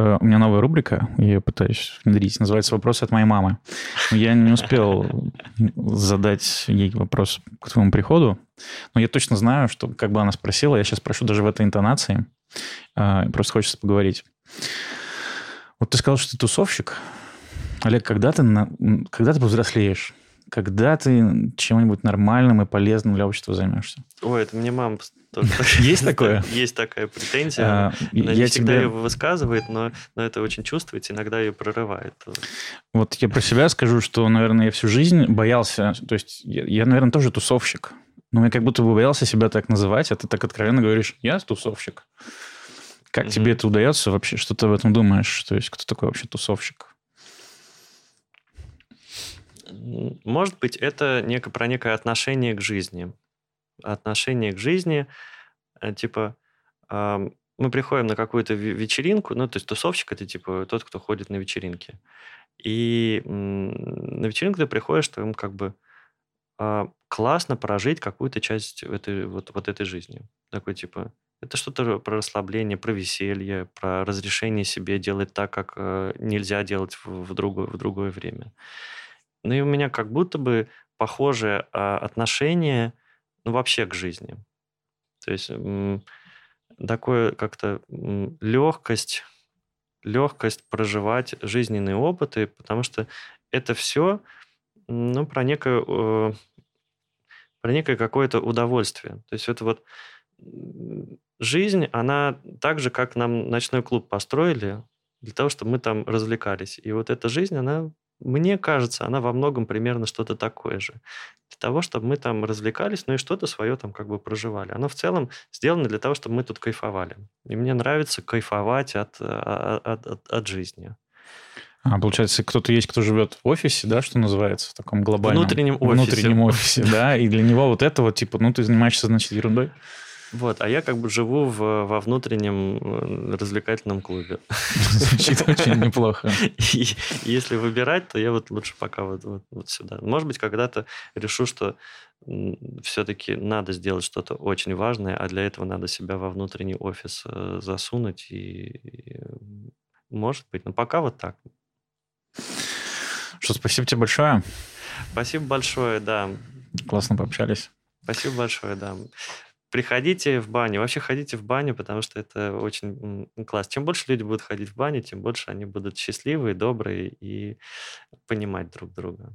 Э, у меня новая рубрика, я ее пытаюсь внедрить, называется «Вопросы от моей мамы». Я не успел задать ей вопрос к твоему приходу, но я точно знаю, что как бы она спросила, я сейчас прошу даже в этой интонации, э, просто хочется поговорить. Вот ты сказал, что ты тусовщик. Олег, когда ты, на... когда ты повзрослеешь? Когда ты чем-нибудь нормальным и полезным для общества займешься? Ой, это мне мама <laughs> Есть такое? <laughs> Есть такая претензия. А, Она не всегда ее высказывает, но это очень чувствуется, иногда ее прорывает. Вот я про себя скажу, что, наверное, я всю жизнь боялся, то есть я, наверное, тоже тусовщик, но я как будто бы боялся себя так называть, а ты так откровенно говоришь, я тусовщик. Как тебе это удается вообще? Что ты об этом думаешь? То есть кто такой вообще тусовщик? Может быть, это неко, про некое отношение к жизни. Отношение к жизни, э, типа, мы приходим на какую-то вечеринку, ну, то есть тусовщик это типа тот, кто ходит на вечеринки. И на вечеринку ты приходишь, что как бы а, классно прожить какую-то часть этой, вот, вот этой жизни. Такой типа, это что-то про расслабление, про веселье, про разрешение себе делать так, как э, нельзя делать в, в, другое, в другое время. Ну и у меня как будто бы похожее а, отношение, ну, вообще к жизни. То есть такое как-то легкость, легкость проживать жизненные опыты, потому что это все, ну, про некое, э, про некое какое-то удовольствие. То есть это вот жизнь, она так же, как нам ночной клуб построили, для того, чтобы мы там развлекались. И вот эта жизнь, она мне кажется, она во многом примерно что-то такое же. Для того, чтобы мы там развлекались, ну и что-то свое там как бы проживали. Оно в целом сделано для того, чтобы мы тут кайфовали. И мне нравится кайфовать от, а, от, от, от жизни. А, получается, кто-то есть, кто живет в офисе, да, что называется, в таком глобальном... Внутреннем офисе. Внутреннем офисе, да, и для него вот это вот, типа, ну, ты занимаешься, значит, ерундой. Вот, а я как бы живу в, во внутреннем э, развлекательном клубе. Звучит <laughs> очень неплохо. И если выбирать, то я вот лучше пока вот, вот, вот сюда. Может быть, когда-то решу, что все-таки надо сделать что-то очень важное, а для этого надо себя во внутренний офис э, засунуть. И, и может быть, но пока вот так. Что, спасибо тебе большое. Спасибо большое, да. Классно пообщались. Спасибо большое, да приходите в баню. Вообще ходите в баню, потому что это очень классно. Чем больше люди будут ходить в баню, тем больше они будут счастливые, добрые и понимать друг друга.